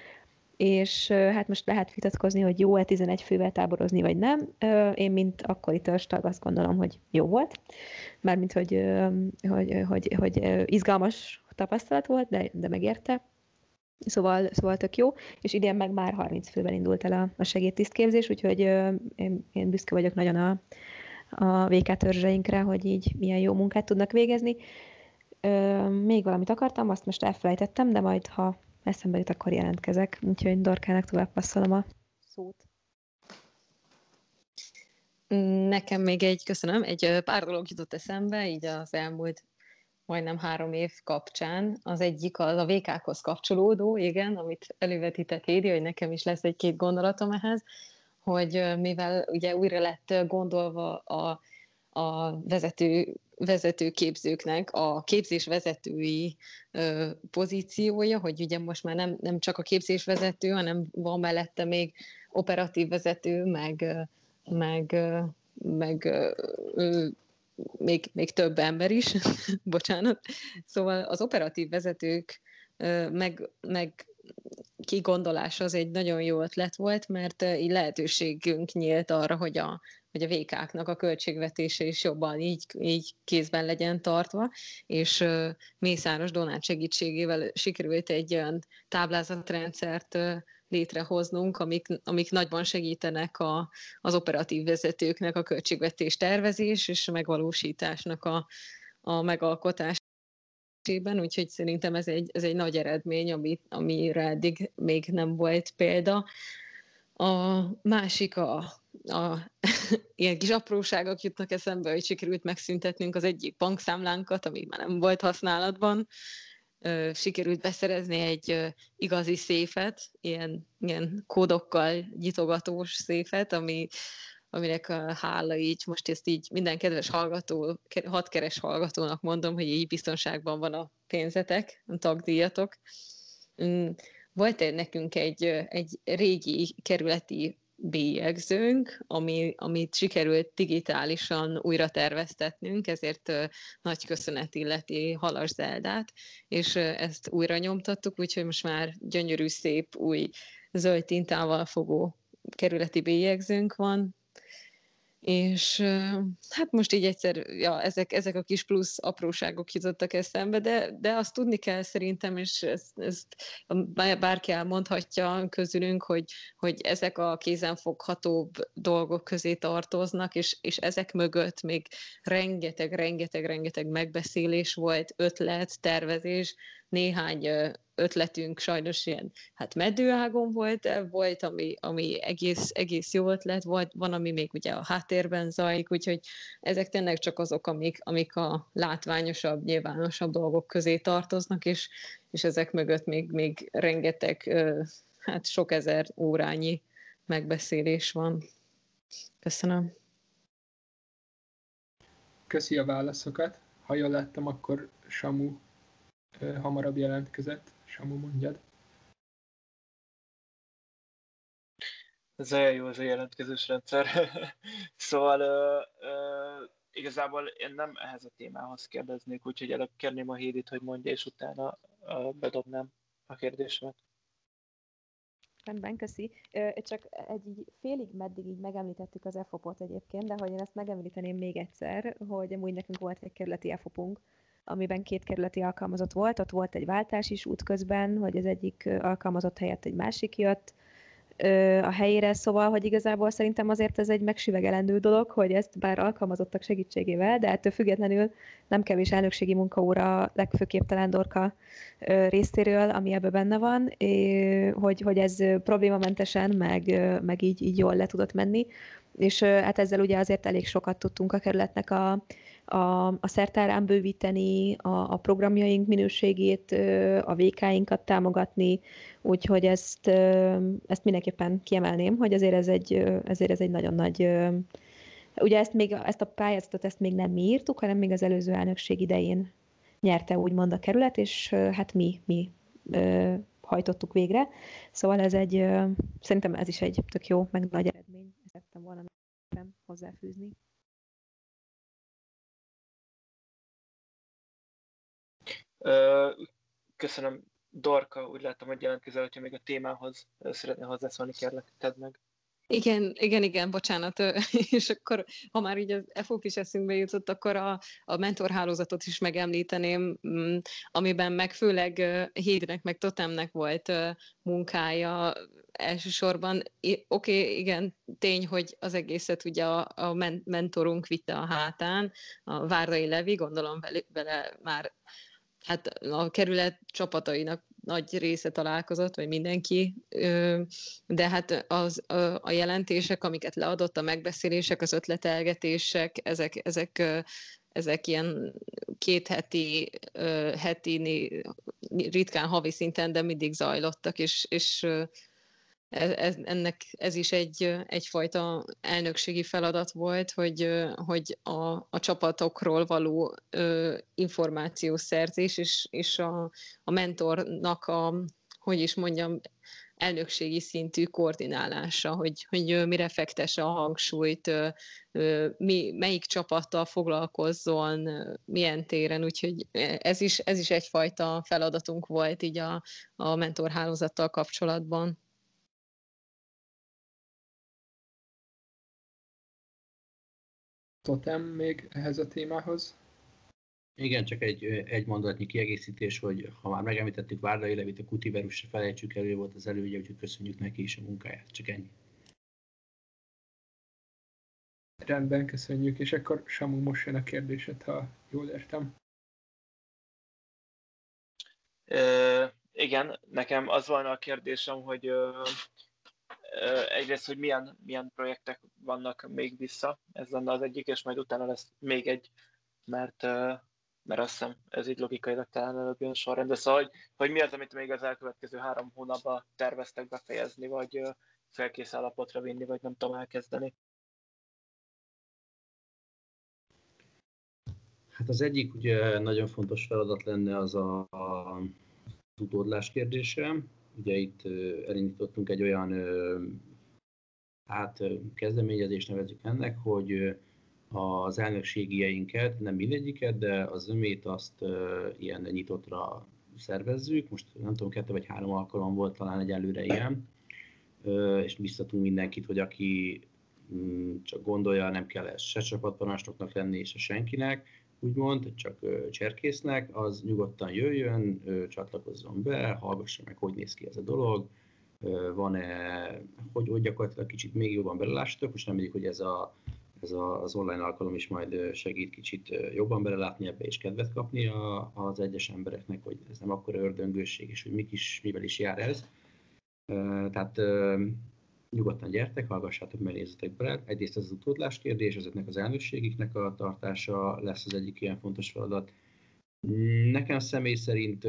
és ö, hát most lehet vitatkozni, hogy jó-e 11 fővel táborozni, vagy nem. Ö, én, mint akkori törstag, azt gondolom, hogy jó volt, mármint, hogy, ö, hogy, hogy, hogy, hogy izgalmas tapasztalat volt, de, de megérte. Szóval, szóval tök jó, és idén meg már 30 fővel indult el a, a segédtisztképzés, úgyhogy én, én büszke vagyok nagyon a, a VK törzseinkre, hogy így milyen jó munkát tudnak végezni. Ö, még valamit akartam, azt most elfelejtettem, de majd ha eszembe jut, akkor jelentkezek. Úgyhogy Dorkának tovább passzolom a szót. Nekem még egy, köszönöm, egy pár dolog jutott eszembe, így az elmúlt majdnem három év kapcsán. Az egyik az a VK-hoz kapcsolódó, igen, amit elővetített Hédi, hogy nekem is lesz egy-két gondolatom ehhez, hogy mivel ugye újra lett gondolva a, a vezető, vezető képzőknek a képzés vezetői ö, pozíciója, hogy ugye most már nem, nem csak a képzés vezető, hanem van mellette még operatív vezető, meg, meg, meg még, még több ember is, bocsánat. Szóval az operatív vezetők meg, meg kigondolása az egy nagyon jó ötlet volt, mert így lehetőségünk nyílt arra, hogy a, hogy a VK-knak a költségvetése is jobban így, így kézben legyen tartva, és Mészáros Donát segítségével sikerült egy olyan táblázatrendszert létrehoznunk, amik, amik nagyban segítenek a, az operatív vezetőknek a költségvetés tervezés és megvalósításnak a, a megalkotás úgyhogy szerintem ez egy, ez egy nagy eredmény, ami, amire eddig még nem volt példa. A másik a, a ilyen kis apróságok jutnak eszembe, hogy sikerült megszüntetnünk az egyik bankszámlánkat, ami már nem volt használatban, sikerült beszerezni egy igazi széfet, ilyen, ilyen kódokkal nyitogatós széfet, ami, aminek a hála így, most ezt így minden kedves hallgató, hatkeres hallgatónak mondom, hogy így biztonságban van a pénzetek, a tagdíjatok. Mm, volt nekünk egy, egy régi kerületi bélyegzőnk, ami, amit sikerült digitálisan újra terveztetnünk, ezért nagy köszönet illeti Halas Zeldát, és ezt újra nyomtattuk, úgyhogy most már gyönyörű, szép, új zöld tintával fogó kerületi bélyegzőnk van, és hát most így egyszer, ja, ezek, ezek a kis plusz apróságok jutottak eszembe, de, de azt tudni kell szerintem, és ezt, ezt bárki elmondhatja közülünk, hogy, hogy ezek a kézenfoghatóbb dolgok közé tartoznak, és, és ezek mögött még rengeteg, rengeteg, rengeteg megbeszélés volt, ötlet, tervezés, néhány ötletünk sajnos ilyen, hát medőágon volt, volt, ami, ami egész, egész jó ötlet, volt, van, ami még ugye a háttérben zajlik, úgyhogy ezek tényleg csak azok, amik, amik a látványosabb, nyilvánosabb dolgok közé tartoznak, és, és ezek mögött még, még rengeteg, hát sok ezer órányi megbeszélés van. Köszönöm. Köszi a válaszokat. Ha jól láttam, akkor Samu hamarabb jelentkezett. Samu, mondjad. Ez olyan jó az a jelentkezős rendszer. szóval uh, uh, igazából én nem ehhez a témához kérdeznék, úgyhogy előbb kérném a Hédit, hogy mondja, és utána uh, bedobnám a kérdésemet. Rendben, köszi. Csak egy így félig meddig így megemlítettük az EFOP-ot egyébként, de hogy én ezt megemlíteném még egyszer, hogy amúgy nekünk volt egy kerületi EFOP-unk, amiben két kerületi alkalmazott volt, ott volt egy váltás is útközben, hogy az egyik alkalmazott helyett egy másik jött, a helyére, szóval, hogy igazából szerintem azért ez egy megsüvegelendő dolog, hogy ezt bár alkalmazottak segítségével, de ettől függetlenül nem kevés elnökségi munkaóra legfőképp talán Dorka részéről, ami ebben benne van, hogy, hogy ez problémamentesen, meg, meg így, így jól le tudott menni, és hát ezzel ugye azért elég sokat tudtunk a kerületnek a, a, a szertárán bővíteni, a, a programjaink minőségét, a VK-inkat támogatni, úgyhogy ezt, ezt mindenképpen kiemelném, hogy azért ez egy, ezért ez egy nagyon nagy Ugye ezt, még, ezt a pályázatot ezt még nem mi írtuk, hanem még az előző elnökség idején nyerte úgymond a kerület, és hát mi, mi hajtottuk végre. Szóval ez egy, szerintem ez is egy tök jó, meg nagy eredmény. Szerettem volna hozzáfűzni. Köszönöm, Dorka, úgy láttam, hogy jelentkezel, hogyha még a témához szeretnél hozzászólni, kérlek, tedd meg. Igen, igen, igen, bocsánat. És akkor, ha már így az FOP is eszünkbe jutott, akkor a, a mentorhálózatot is megemlíteném, mm, amiben meg főleg Hédnek, meg Totemnek volt munkája elsősorban. Oké, okay, igen, tény, hogy az egészet ugye a, a mentorunk vitte a hátán, a Várdai Levi, gondolom vele, vele már hát a kerület csapatainak nagy része találkozott, vagy mindenki, de hát az, a jelentések, amiket leadott, a megbeszélések, az ötletelgetések, ezek, ezek, ezek ilyen két heti, heti, ritkán havi szinten, de mindig zajlottak, és, és ez, ennek ez is egy, egyfajta elnökségi feladat volt, hogy, hogy a, a csapatokról való ö, információszerzés és, és a, a mentornak a, hogy is mondjam, elnökségi szintű koordinálása, hogy, hogy mire fektesse a hangsúlyt, mi, melyik csapattal foglalkozzon, milyen téren, úgyhogy ez is, ez is egyfajta feladatunk volt így a, a mentorhálózattal kapcsolatban. Totem még ehhez a témához? Igen, csak egy, egy mondatnyi kiegészítés, hogy ha már megemlítettük Várdai Levit, a Kutiverus se felejtsük elő, volt az elődje, úgyhogy köszönjük neki is a munkáját. Csak ennyi. Rendben, köszönjük, és akkor Samu most jön a kérdésed, ha jól értem. Uh, igen, nekem az volna a kérdésem, hogy uh, egyrészt, hogy milyen, milyen projektek vannak még vissza, ez lenne az egyik, és majd utána lesz még egy, mert, mert azt hiszem ez így logikailag talán előbb jön sorrendbe. Szóval, hogy, hogy mi az, amit még az elkövetkező három hónapban terveztek befejezni, vagy felkész állapotra vinni, vagy nem tudom elkezdeni. Hát az egyik ugye nagyon fontos feladat lenne az a, a utódlás kérdése, Ugye itt elindítottunk egy olyan hát kezdeményezést nevezzük ennek, hogy az elnökségieinket, nem mindegyiket, de az ömét azt ilyen nyitottra szervezzük. Most nem tudom, kettő vagy három alkalom volt talán egy előre ilyen, és biztatunk mindenkit, hogy aki mm, csak gondolja, nem kell se csapatparancsnoknak lenni, se senkinek, úgymond, csak cserkésznek, az nyugodtan jöjjön, csatlakozzon be, hallgassa meg, hogy néz ki ez a dolog, van-e, hogy, hogy gyakorlatilag kicsit még jobban belelássatok, most mondjuk, hogy ez, a, ez a, az online alkalom is majd segít kicsit jobban belelátni ebbe és kedvet kapni a, az egyes embereknek, hogy ez nem akkor ördöngőség, és hogy mik is, mivel is jár ez. Tehát nyugodtan gyertek, hallgassátok, bele. Egyrészt ez az utódlás kérdés, ezeknek az elnökségiknek a tartása lesz az egyik ilyen fontos feladat. Nekem személy szerint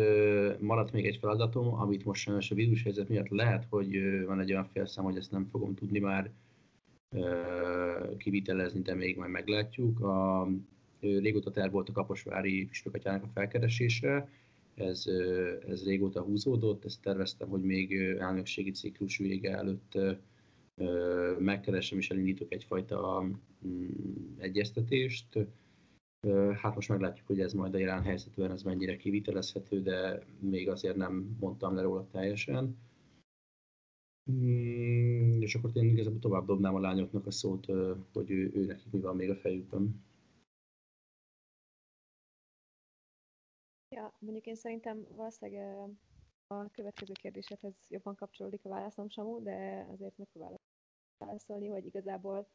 maradt még egy feladatom, amit most sajnos a vírushelyzet miatt lehet, hogy van egy olyan félszám, hogy ezt nem fogom tudni már kivitelezni, de még majd meglátjuk. A, régóta terv volt a Kaposvári Püspökatyának a felkeresése, ez, ez régóta húzódott, ezt terveztem, hogy még elnökségi ciklus vége előtt megkeresem és elindítok egyfajta mm, egyeztetést. Hát most meglátjuk, hogy ez majd a jelen helyzetben ez mennyire kivitelezhető, de még azért nem mondtam le róla teljesen. Mm, és akkor én igazából tovább dobnám a lányoknak a szót, hogy ő, ő nekik mi van még a fejükben. Ja, mondjuk én szerintem valószínűleg a következő kérdésedhez jobban kapcsolódik a válaszom, Samu, de azért megpróbálok válaszolni, hogy igazából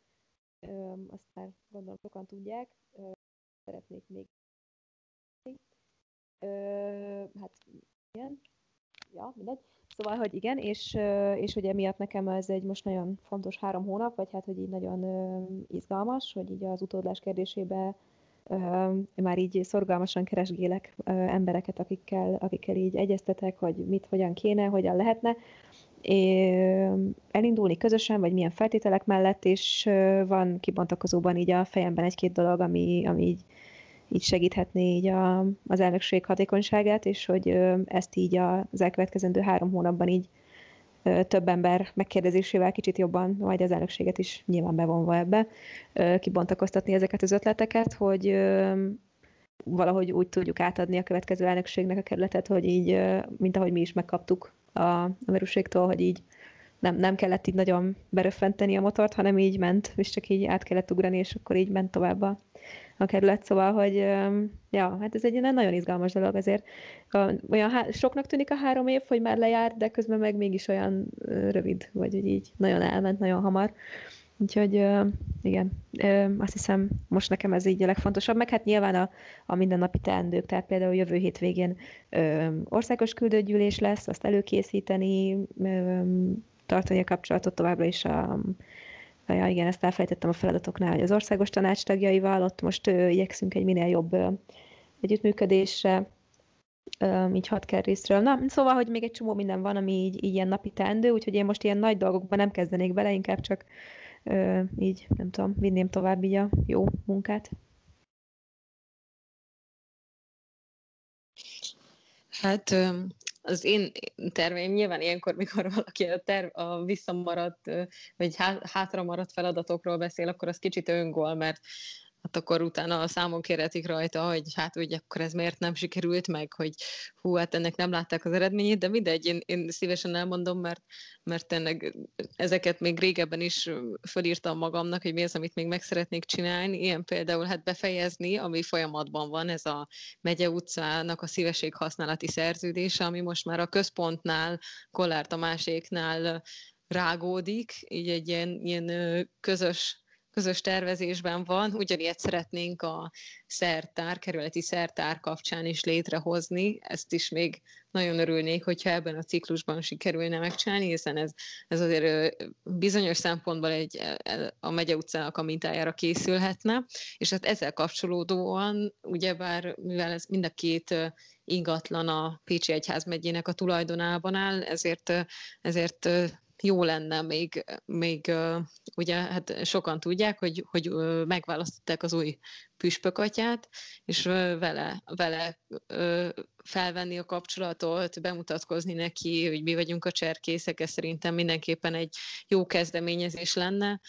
ö, azt már gondolom sokan tudják, ö, szeretnék még ö, hát igen, ja, mindegy. Szóval, hogy igen, és, és ugye miatt nekem ez egy most nagyon fontos három hónap, vagy hát, hogy így nagyon izgalmas, hogy így az utódlás kérdésébe már így szorgalmasan keresgélek embereket, akikkel, akikkel így egyeztetek, hogy mit, hogyan kéne, hogyan lehetne. Elindulni közösen, vagy milyen feltételek mellett, és van kibontakozóban így a fejemben egy-két dolog, ami, ami így, így segíthetné így a, az elnökség hatékonyságát, és hogy ezt így az elkövetkezendő három hónapban így több ember megkérdezésével kicsit jobban, majd az elnökséget is nyilván bevonva ebbe, kibontakoztatni ezeket az ötleteket, hogy valahogy úgy tudjuk átadni a következő elnökségnek a kerületet, hogy így, mint ahogy mi is megkaptuk a, a merőségtől, hogy így nem, nem kellett így nagyon beröffenteni a motort, hanem így ment, és csak így át kellett ugrani, és akkor így ment tovább a, a kerület, szóval, hogy ja, hát ez egy nagyon izgalmas dolog azért. Olyan há- soknak tűnik a három év, hogy már lejárt, de közben meg mégis olyan rövid, vagy hogy így nagyon elment, nagyon hamar. Úgyhogy igen, azt hiszem most nekem ez így a legfontosabb, meg hát nyilván a, a mindennapi teendők, tehát például jövő hétvégén országos küldőgyűlés lesz, azt előkészíteni, tartani a kapcsolatot továbbra is a, Ja, igen, ezt elfelejtettem a feladatoknál, hogy az országos tanács tagjaival, ott most ö, igyekszünk egy minél jobb ö, együttműködésre, ö, így hat részről. Na, szóval, hogy még egy csomó minden van, ami így, így ilyen napi teendő, úgyhogy én most ilyen nagy dolgokban nem kezdenék bele, inkább csak ö, így, nem tudom, vinném tovább így a jó munkát. Hát az én terveim nyilván ilyenkor, mikor valaki a, terv, a visszamaradt, vagy hátra maradt feladatokról beszél, akkor az kicsit öngól, mert hát akkor utána a számon kérhetik rajta, hogy hát úgy akkor ez miért nem sikerült meg, hogy hú, hát ennek nem látták az eredményét, de mindegy, én, én szívesen elmondom, mert, mert tényleg ezeket még régebben is fölírtam magamnak, hogy mi az, amit még meg szeretnék csinálni, ilyen például hát befejezni, ami folyamatban van, ez a Megye utcának a szívesség használati szerződése, ami most már a központnál, Kollár Tamáséknál rágódik, így egy ilyen, ilyen közös közös tervezésben van, ugyanilyet szeretnénk a szertár, kerületi szertár kapcsán is létrehozni, ezt is még nagyon örülnék, hogyha ebben a ciklusban sikerülne megcsinálni, hiszen ez, ez azért bizonyos szempontból egy, e, e, a megye utcának a mintájára készülhetne, és hát ezzel kapcsolódóan, ugyebár mivel ez mind a két ingatlan a Pécsi Egyházmegyének a tulajdonában áll, ezért, ezért jó lenne még, még ugye hát sokan tudják, hogy, hogy megválasztották az új püspökatyát, és vele, vele felvenni a kapcsolatot, bemutatkozni neki, hogy mi vagyunk a cserkészek, ez szerintem mindenképpen egy jó kezdeményezés lenne,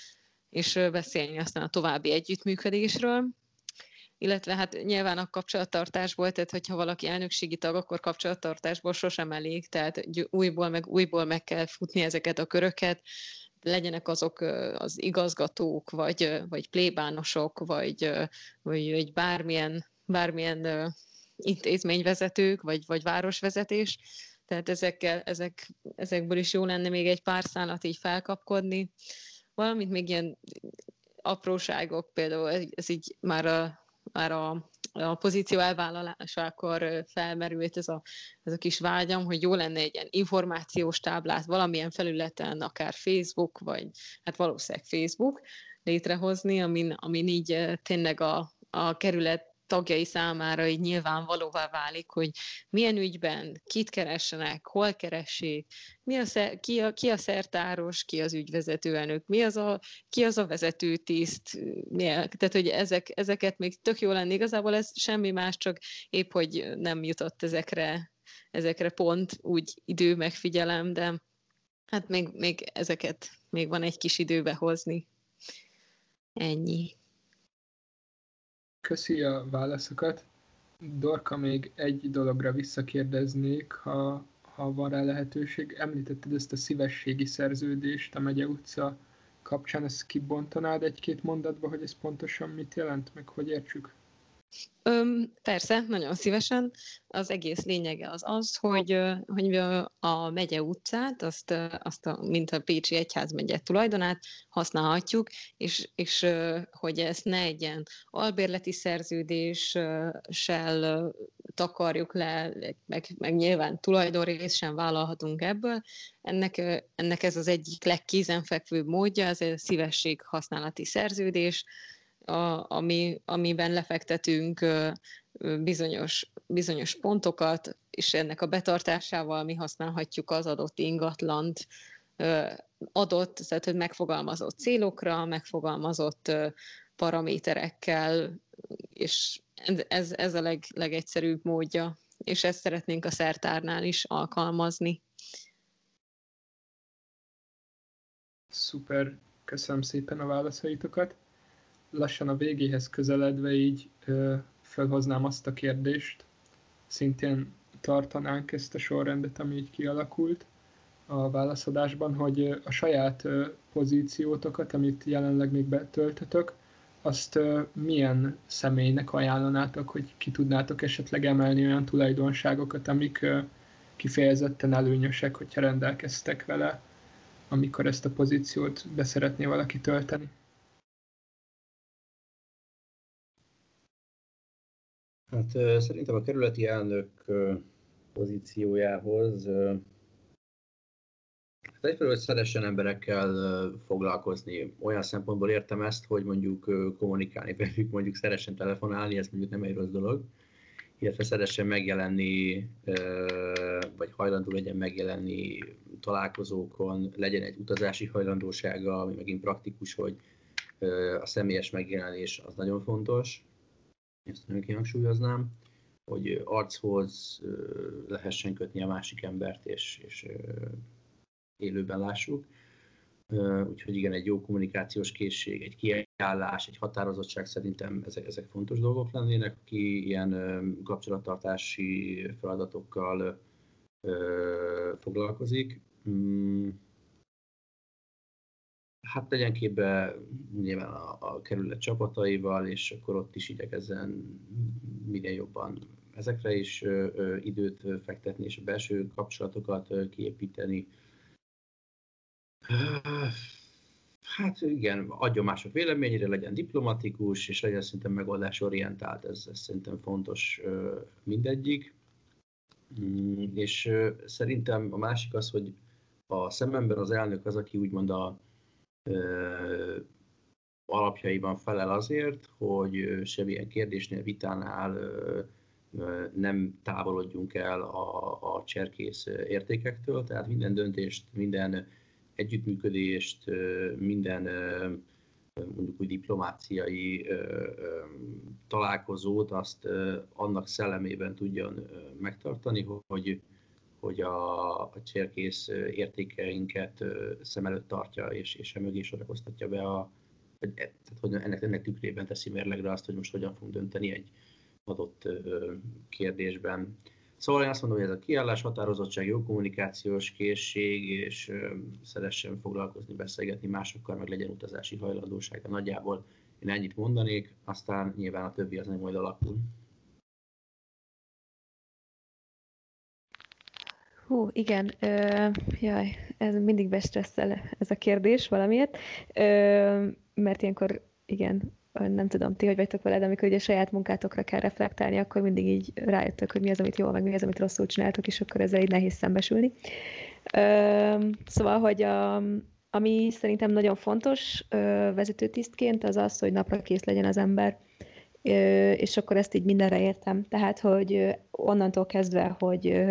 és beszélni aztán a további együttműködésről illetve hát nyilván a kapcsolattartásból, tehát hogyha valaki elnökségi tag, akkor kapcsolattartásból sosem elég, tehát újból meg újból meg kell futni ezeket a köröket, legyenek azok az igazgatók, vagy, vagy plébánosok, vagy, vagy, vagy bármilyen, bármilyen intézményvezetők, vagy, vagy városvezetés. Tehát ezekkel, ezek, ezekből is jó lenne még egy pár szállat így felkapkodni. Valamint még ilyen apróságok, például ez, így már a már a, a pozíció elvállalásakor felmerült ez a, ez a kis vágyam, hogy jó lenne egy ilyen információs táblát valamilyen felületen, akár Facebook, vagy hát valószínűleg Facebook létrehozni, amin, amin így tényleg a, a kerület tagjai számára így nyilvánvalóvá válik, hogy milyen ügyben, kit keressenek, hol keressék, mi a, ki, a, ki a szertáros, ki az ügyvezetőelnök, mi az a, ki az a vezetőtiszt, tehát hogy ezek, ezeket még tök jó lenne. Igazából ez semmi más, csak épp, hogy nem jutott ezekre, ezekre pont úgy idő megfigyelem, de hát még, még ezeket még van egy kis időbe hozni. Ennyi. Köszi a válaszokat. Dorka, még egy dologra visszakérdeznék, ha, ha van rá lehetőség. Említetted ezt a szívességi szerződést a Megye utca kapcsán, ezt kibontanád egy-két mondatba, hogy ez pontosan mit jelent, meg hogy értsük? Öm, persze, nagyon szívesen. Az egész lényege az az, hogy, hogy a megye utcát, azt, azt a, mint a Pécsi Egyházmegye tulajdonát használhatjuk, és, és hogy ezt ne egy ilyen albérleti szerződéssel takarjuk le, meg, meg nyilván tulajdonrész sem vállalhatunk ebből. Ennek, ennek ez az egyik legkézenfekvőbb módja, ez a szívesség használati szerződés, a, ami, amiben lefektetünk bizonyos, bizonyos pontokat, és ennek a betartásával mi használhatjuk az adott ingatlant adott, tehát hogy megfogalmazott célokra, megfogalmazott paraméterekkel, és ez, ez a leg, legegyszerűbb módja, és ezt szeretnénk a szertárnál is alkalmazni. Szuper, köszönöm szépen a válaszaitokat lassan a végéhez közeledve így ö, felhoznám azt a kérdést, szintén tartanánk ezt a sorrendet, ami így kialakult a válaszadásban, hogy a saját pozíciótokat, amit jelenleg még betöltötök, azt milyen személynek ajánlanátok, hogy ki tudnátok esetleg emelni olyan tulajdonságokat, amik kifejezetten előnyösek, hogyha rendelkeztek vele, amikor ezt a pozíciót beszeretné valaki tölteni? Hát szerintem a kerületi elnök pozíciójához hát egyfelől, hogy szeressen emberekkel foglalkozni. Olyan szempontból értem ezt, hogy mondjuk kommunikálni velük, mondjuk szeressen telefonálni, ez mondjuk nem egy rossz dolog, illetve szeressen megjelenni, vagy hajlandó legyen megjelenni találkozókon, legyen egy utazási hajlandósága, ami megint praktikus, hogy a személyes megjelenés az nagyon fontos ezt nagyon kihangsúlyoznám, hogy archoz lehessen kötni a másik embert, és, és élőben lássuk. Úgyhogy igen, egy jó kommunikációs készség, egy kiállás, egy határozottság szerintem ezek, ezek fontos dolgok lennének, aki ilyen kapcsolattartási feladatokkal foglalkozik. Hát legyen képbe nyilván a, a kerület csapataival, és akkor ott is igyekezzen minél jobban ezekre is ö, ö, időt fektetni, és a belső kapcsolatokat ö, kiépíteni. Hát igen, adjon mások véleményére, legyen diplomatikus, és legyen szerintem megoldásorientált, ez, ez szerintem fontos mindegyik. Mm, és szerintem a másik az, hogy a szememben az elnök az, aki úgymond a, alapjaiban felel azért, hogy semmilyen kérdésnél, vitánál nem távolodjunk el a, a cserkész értékektől, tehát minden döntést, minden együttműködést, minden mondjuk úgy diplomáciai találkozót azt annak szellemében tudjon megtartani, hogy hogy a, a csérkész értékeinket szem előtt tartja, és, és emögé sorakoztatja be a, hogy, e, tehát, hogy ennek, ennek tükrében teszi mérlegre azt, hogy most hogyan fogunk dönteni egy adott kérdésben. Szóval én azt mondom, hogy ez a kiállás, határozottság, jó kommunikációs készség, és szeressen foglalkozni, beszélgetni másokkal, meg legyen utazási hajlandósága. Nagyjából én ennyit mondanék, aztán nyilván a többi az nem majd alakul. Hú, igen, ö, jaj, ez mindig bestresszel ez a kérdés valamiért, ö, mert ilyenkor, igen, nem tudom, ti hogy vagytok veled, amikor ugye saját munkátokra kell reflektálni, akkor mindig így rájöttök, hogy mi az, amit jól, meg mi az, amit rosszul csináltok, és akkor ezzel így nehéz szembesülni. Ö, szóval, hogy a, ami szerintem nagyon fontos ö, vezetőtisztként, az az, hogy napra kész legyen az ember, ö, és akkor ezt így mindenre értem. Tehát, hogy onnantól kezdve, hogy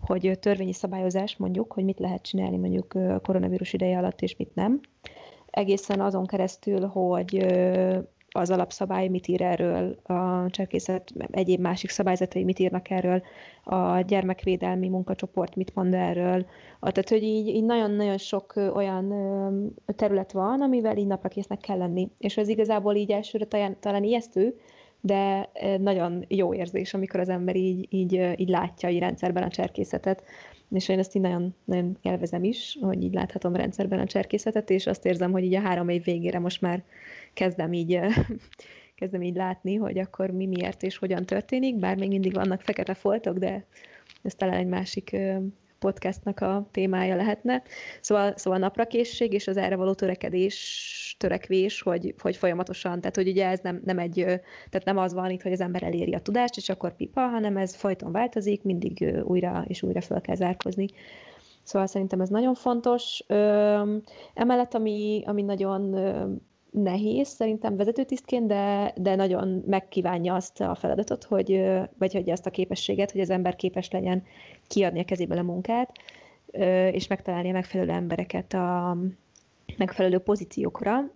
hogy törvényi szabályozás mondjuk, hogy mit lehet csinálni mondjuk koronavírus ideje alatt, és mit nem. Egészen azon keresztül, hogy az alapszabály mit ír erről, a cserkészet egyéb másik szabályzatai mit írnak erről, a gyermekvédelmi munkacsoport mit mond erről. Tehát, hogy így, így nagyon-nagyon sok olyan terület van, amivel így napra késznek kell lenni. És ez igazából így elsőre talán, talán ijesztő, de nagyon jó érzés, amikor az ember így, így, így látja így rendszerben a cserkészetet, és én ezt így nagyon, nagyon élvezem is, hogy így láthatom rendszerben a cserkészetet, és azt érzem, hogy így a három év végére most már kezdem így kezdem így látni, hogy akkor mi miért és hogyan történik, bár még mindig vannak fekete foltok, de ez talán egy másik podcastnak a témája lehetne. Szóval, szóval naprakészség és az erre való törekedés, törekvés, hogy, hogy folyamatosan, tehát hogy ugye ez nem, nem egy, tehát nem az van itt, hogy az ember eléri a tudást, és akkor pipa, hanem ez folyton változik, mindig újra és újra fel kell zárkozni. Szóval szerintem ez nagyon fontos. Emellett, ami, ami nagyon nehéz szerintem vezetőtisztként, de, de nagyon megkívánja azt a feladatot, hogy, vagy hogy azt a képességet, hogy az ember képes legyen kiadni a kezébe a munkát, és megtalálni a megfelelő embereket a megfelelő pozíciókra.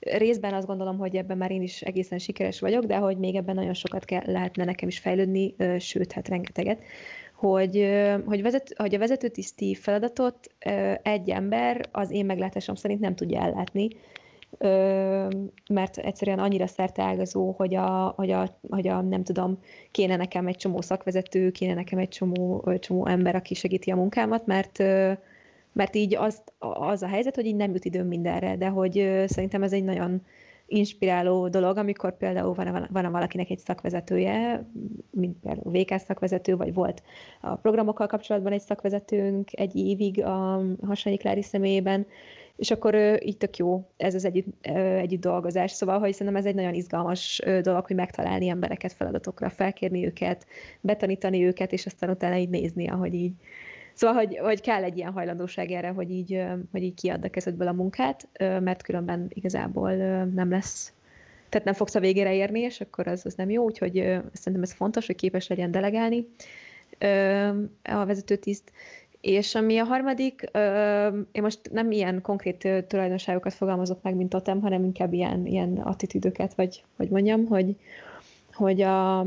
Részben azt gondolom, hogy ebben már én is egészen sikeres vagyok, de hogy még ebben nagyon sokat kell, lehetne nekem is fejlődni, sőt, hát rengeteget hogy, hogy, vezet, hogy a vezetőtiszti feladatot egy ember az én meglátásom szerint nem tudja ellátni, mert egyszerűen annyira szerteágazó, hogy a, hogy, a, hogy a, nem tudom, kéne nekem egy csomó szakvezető, kéne nekem egy csomó, csomó ember, aki segíti a munkámat, mert, mert így az, az a helyzet, hogy így nem jut időm mindenre, de hogy szerintem ez egy nagyon inspiráló dolog, amikor például van, van valakinek egy szakvezetője, mint például VK szakvezető, vagy volt a programokkal kapcsolatban egy szakvezetőnk egy évig a Hasonyi Klári személyében, és akkor így tök jó ez az együtt, együtt dolgozás. Szóval, hogy szerintem ez egy nagyon izgalmas dolog, hogy megtalálni embereket feladatokra, felkérni őket, betanítani őket, és aztán utána így nézni, ahogy így Szóval, hogy, hogy kell egy ilyen hajlandóság erre, hogy így, hogy így kiadd a kezedből a munkát, mert különben igazából nem lesz, tehát nem fogsz a végére érni, és akkor az, az nem jó, úgyhogy szerintem ez fontos, hogy képes legyen delegálni a vezetőtiszt. És ami a harmadik, én most nem ilyen konkrét tulajdonságokat fogalmazok meg, mint totem, hanem inkább ilyen, ilyen attitűdöket, vagy hogy mondjam, hogy, hogy a,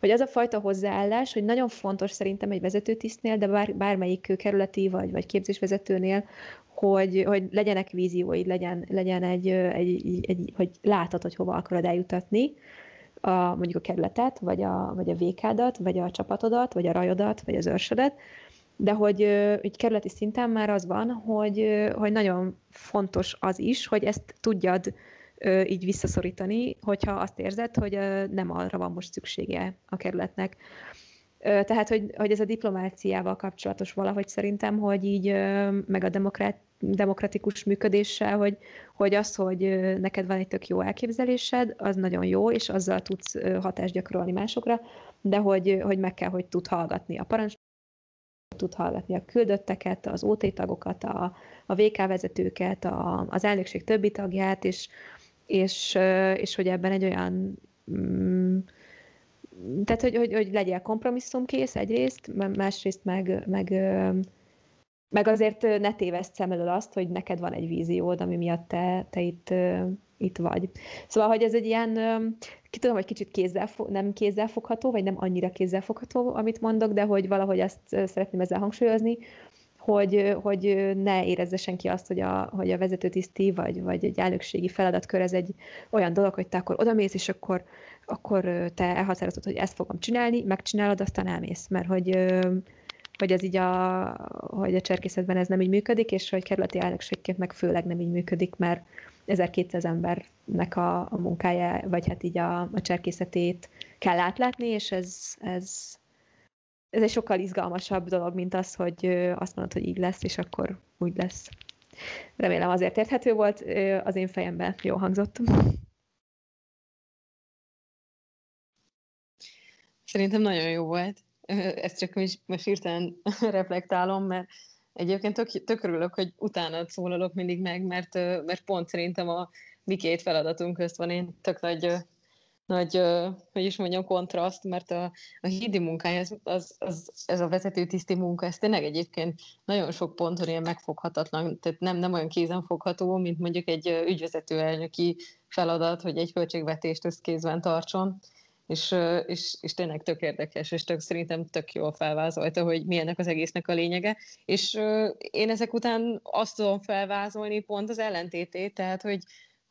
hogy az a fajta hozzáállás, hogy nagyon fontos szerintem egy vezetőtisztnél, de bár, bármelyik kerületi vagy, vagy képzésvezetőnél, hogy, hogy legyenek vízióid, legyen, legyen egy, egy, egy, hogy látod, hogy hova akarod eljutatni, a, mondjuk a kerületet, vagy a, vagy a VK-dat, vagy a csapatodat, vagy a rajodat, vagy az őrsödet, de hogy így kerületi szinten már az van, hogy, hogy nagyon fontos az is, hogy ezt tudjad így visszaszorítani, hogyha azt érzed, hogy nem arra van most szüksége a kerületnek. Tehát, hogy, hogy ez a diplomáciával kapcsolatos valahogy szerintem, hogy így meg a demokrát, demokratikus működéssel, hogy, hogy az, hogy neked van egy tök jó elképzelésed, az nagyon jó, és azzal tudsz hatást gyakorolni másokra, de hogy, hogy meg kell, hogy tud hallgatni a parancs tud hallgatni a küldötteket, az OT tagokat, a, a VK vezetőket, a, az elnökség többi tagját, és, és, és hogy ebben egy olyan mm, tehát, hogy, hogy, hogy legyél kompromisszumkész egyrészt, másrészt meg, meg, meg azért ne téveszt szem elől azt, hogy neked van egy víziód, ami miatt te, te itt, itt vagy. Szóval, hogy ez egy ilyen, ki tudom, hogy kicsit kézzel, nem kézzelfogható, vagy nem annyira kézzelfogható, amit mondok, de hogy valahogy ezt szeretném ezzel hangsúlyozni, hogy, hogy ne érezze senki azt, hogy a, hogy a vezetőtiszti vagy, vagy egy elnökségi feladatkör ez egy olyan dolog, hogy te akkor odamész, és akkor, akkor te elhatározod, hogy ezt fogom csinálni, megcsinálod, aztán elmész, mert hogy, hogy ez így a, hogy a cserkészetben ez nem így működik, és hogy kerületi elnökségként meg főleg nem így működik, mert 1200 embernek a, a munkája, vagy hát így a, a cserkészetét kell átlátni, és ez, ez, ez egy sokkal izgalmasabb dolog, mint az, hogy azt mondod, hogy így lesz, és akkor úgy lesz. Remélem azért érthető volt, az én fejemben jó hangzott. Szerintem nagyon jó volt. Ezt csak most hirtelen reflektálom, mert egyébként tök, tök örülök, hogy utána szólalok mindig meg, mert, mert pont szerintem a mi két feladatunk közt van én tök nagy nagy, hogy is mondjam, kontraszt, mert a, a hídi munkája, az, az, az, ez a vezetőtiszti munka, ez tényleg egyébként nagyon sok ponton ilyen megfoghatatlan, tehát nem, nem olyan kézenfogható, mint mondjuk egy ügyvezető elnöki feladat, hogy egy költségvetést összkézben tartson, és, és, és tényleg tök érdekes, és tök, szerintem tök jól felvázolta, hogy mi ennek az egésznek a lényege, és én ezek után azt tudom felvázolni pont az ellentétét, tehát, hogy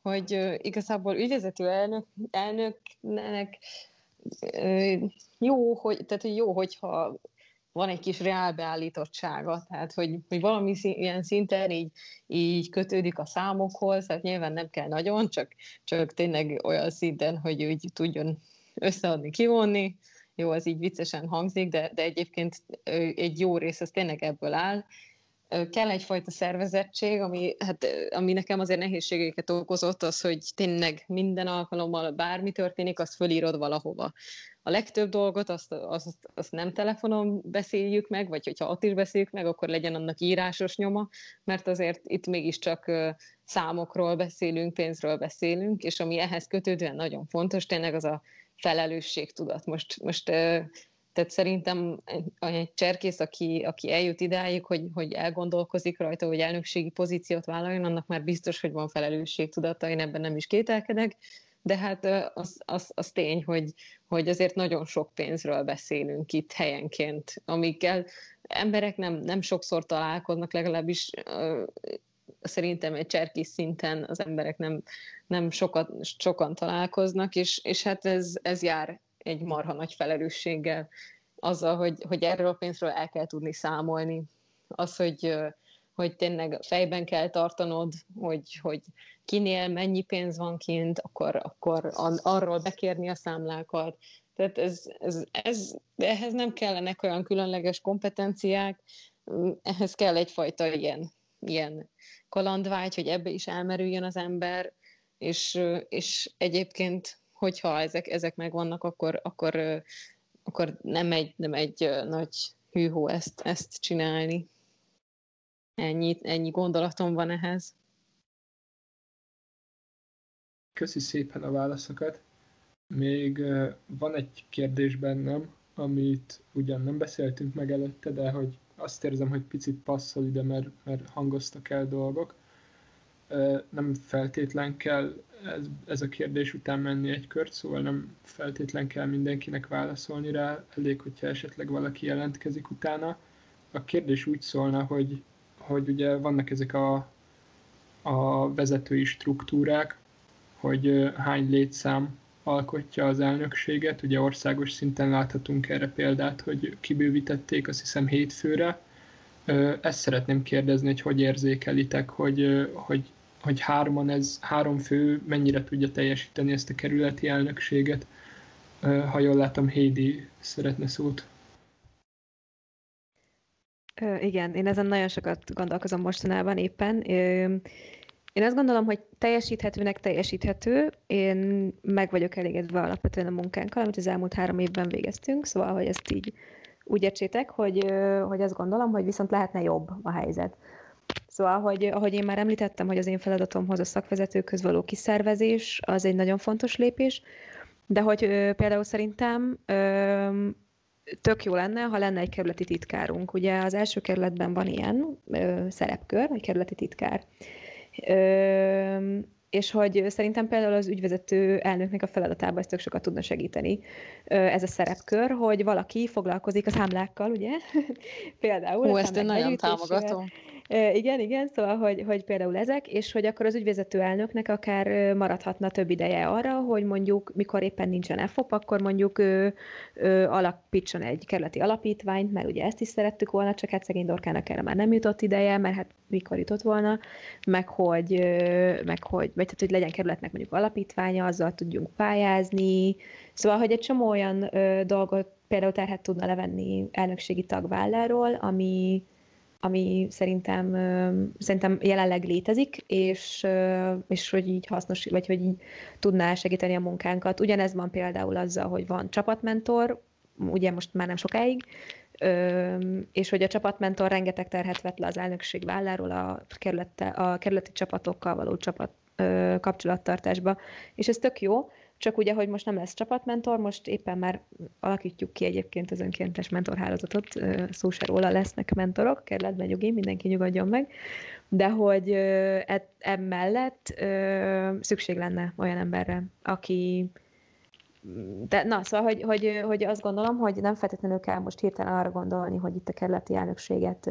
hogy igazából ügyvezető elnök, elnöknek jó, hogy, tehát jó, hogyha van egy kis reálbeállítottsága, tehát hogy, hogy valami ilyen szinten így, így kötődik a számokhoz, tehát nyilván nem kell nagyon, csak, csak tényleg olyan szinten, hogy úgy tudjon összeadni, kivonni, jó, az így viccesen hangzik, de, de egyébként egy jó rész az tényleg ebből áll, kell egyfajta szervezettség, ami, hát, ami nekem azért nehézségeket okozott, az, hogy tényleg minden alkalommal bármi történik, azt fölírod valahova. A legtöbb dolgot azt, azt, azt nem telefonon beszéljük meg, vagy hogyha ott is beszéljük meg, akkor legyen annak írásos nyoma, mert azért itt mégiscsak számokról beszélünk, pénzről beszélünk, és ami ehhez kötődően nagyon fontos, tényleg az a felelősségtudat. Most, most tehát szerintem egy cserkész, aki, aki eljut idáig, hogy, hogy elgondolkozik rajta, hogy elnökségi pozíciót vállaljon, annak már biztos, hogy van felelősségtudata, én ebben nem is kételkedek, de hát az, az, az tény, hogy, hogy azért nagyon sok pénzről beszélünk itt helyenként, amikkel emberek nem, nem sokszor találkoznak, legalábbis szerintem egy cserkész szinten az emberek nem, nem sokat, sokan találkoznak, és, és hát ez, ez jár egy marha nagy felelősséggel azzal, hogy, hogy erről a pénzről el kell tudni számolni. Az, hogy, hogy tényleg fejben kell tartanod, hogy, hogy kinél mennyi pénz van kint, akkor, akkor arról bekérni a számlákat. Tehát ez, ez, ez, ehhez nem kellenek olyan különleges kompetenciák, ehhez kell egyfajta ilyen, ilyen kalandvágy, hogy ebbe is elmerüljön az ember, és, és egyébként hogyha ezek, ezek megvannak, akkor, akkor, akkor nem egy, nem egy nagy hűhó ezt, ezt csinálni. Ennyi, ennyi gondolatom van ehhez. Köszi szépen a válaszokat. Még van egy kérdés bennem, amit ugyan nem beszéltünk meg előtte, de hogy azt érzem, hogy picit passzol ide, mert, mert hangoztak el dolgok. Nem feltétlen kell ez, ez a kérdés után menni egy kört, szóval nem feltétlen kell mindenkinek válaszolni rá, elég, hogyha esetleg valaki jelentkezik utána. A kérdés úgy szólna, hogy, hogy ugye vannak ezek a, a vezetői struktúrák, hogy hány létszám alkotja az elnökséget. Ugye országos szinten láthatunk erre példát, hogy kibővítették azt hiszem hétfőre. Ezt szeretném kérdezni, hogy hogy érzékelitek, hogy, hogy hogy hárman ez, három fő mennyire tudja teljesíteni ezt a kerületi elnökséget. Ha jól látom, Hédi szeretne szót. Igen, én ezen nagyon sokat gondolkozom mostanában éppen. Én azt gondolom, hogy teljesíthetőnek teljesíthető. Én meg vagyok elégedve alapvetően a munkánkkal, amit az elmúlt három évben végeztünk, szóval, hogy ezt így úgy értsétek, hogy, hogy azt gondolom, hogy viszont lehetne jobb a helyzet. Szóval, hogy, ahogy én már említettem, hogy az én feladatomhoz a szakvezetőköz való kiszervezés, az egy nagyon fontos lépés, de hogy ö, például szerintem ö, tök jó lenne, ha lenne egy kerületi titkárunk. Ugye az első kerületben van ilyen ö, szerepkör, egy kerületi titkár. Ö, és hogy szerintem például az ügyvezető elnöknek a feladatában ez tök sokat tudna segíteni ez a szerepkör, hogy valaki foglalkozik a számlákkal, ugye? például. Ó, ezt én nagyon támogatom. Igen, igen, szóval, hogy, hogy például ezek, és hogy akkor az ügyvezető elnöknek akár maradhatna több ideje arra, hogy mondjuk, mikor éppen nincsen EFOP, akkor mondjuk ő, ő alapítson egy kerületi alapítványt, mert ugye ezt is szerettük volna, csak hát szegény Dorkának erre már nem jutott ideje, mert hát mikor jutott volna, meg hogy, meg hogy, vagy tehát, hogy legyen kerületnek mondjuk alapítványa, azzal tudjunk pályázni, szóval, hogy egy csomó olyan ö, dolgot például terhet tudna levenni elnökségi tagválláról, ami, ami szerintem, szerintem jelenleg létezik, és, és hogy így hasznos, vagy hogy így tudná segíteni a munkánkat. Ugyanez van például azzal, hogy van csapatmentor, ugye most már nem sokáig, és hogy a csapatmentor rengeteg terhet vett le az elnökség válláról a, kerülete, a kerületi csapatokkal való csapat kapcsolattartásba, és ez tök jó, csak ugye, hogy most nem lesz csapatmentor, most éppen már alakítjuk ki egyébként az önkéntes mentorhálózatot, szó se róla lesznek mentorok, kerületben nyugi, mindenki nyugodjon meg, de hogy emellett szükség lenne olyan emberre, aki de na, szóval, hogy, hogy, hogy azt gondolom, hogy nem feltétlenül kell most hirtelen arra gondolni, hogy itt a kerületi elnökséget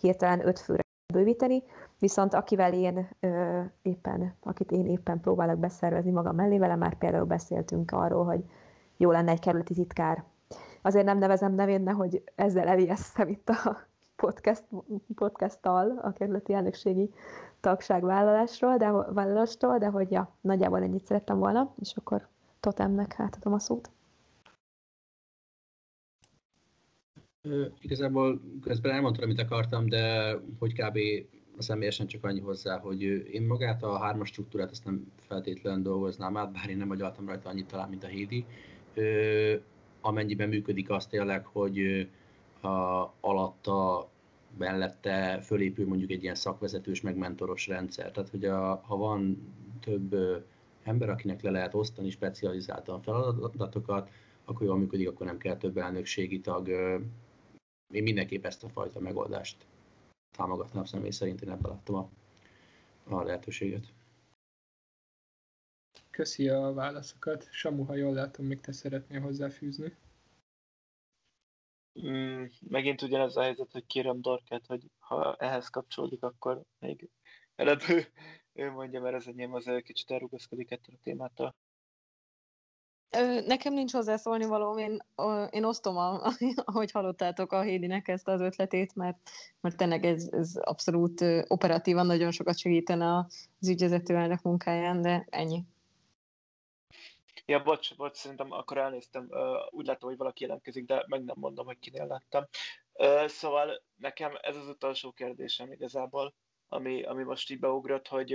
hirtelen öt főre bővíteni, viszont akivel én ö, éppen, akit én éppen próbálok beszervezni magam mellé, vele már például beszéltünk arról, hogy jó lenne egy kerületi titkár, azért nem nevezem nevén, nehogy ezzel elijesztem itt a podcast, podcasttal a kerületi elnökségi tagság vállalásról, de, vállalástól, de hogy ja, nagyjából ennyit szerettem volna, és akkor Totemnek átadom a szót. Igazából közben elmondtam, amit akartam, de hogy kb. Személyesen csak annyi hozzá, hogy én magát a hármas struktúrát ezt nem feltétlenül dolgoznám át, bár én nem agyaltam rajta annyit talán, mint a Hédi. Amennyiben működik az tényleg, hogy a, alatta mellette fölépül mondjuk egy ilyen szakvezetős, meg mentoros rendszer. Tehát, hogy a, ha van több ember, akinek le lehet osztani specializáltan feladatokat, akkor jól működik, akkor nem kell több elnökségi tag. Én mindenképp ezt a fajta megoldást támogatnám személy szerint, én ebben láttam a, a lehetőséget. Köszi a válaszokat. Samu, ha jól látom, még te szeretnél hozzáfűzni. Mm, megint ugyanez a helyzet, hogy kérem Dorket, hogy ha ehhez kapcsolódik, akkor még előbb ő, ő mondja, mert az enyém az kicsit elrugaszkodik ettől a témától. Nekem nincs hozzászólni való, én, én osztom, a, ahogy hallottátok a Hédinek ezt az ötletét, mert, mert tényleg ez, ez abszolút operatívan nagyon sokat segítene az ügyvezető elnök munkáján, de ennyi. Ja, bocs, bocs, szerintem akkor elnéztem, úgy látom, hogy valaki jelentkezik, de meg nem mondom, hogy kinél láttam. Szóval nekem ez az utolsó kérdésem igazából, ami, ami most így beugrott, hogy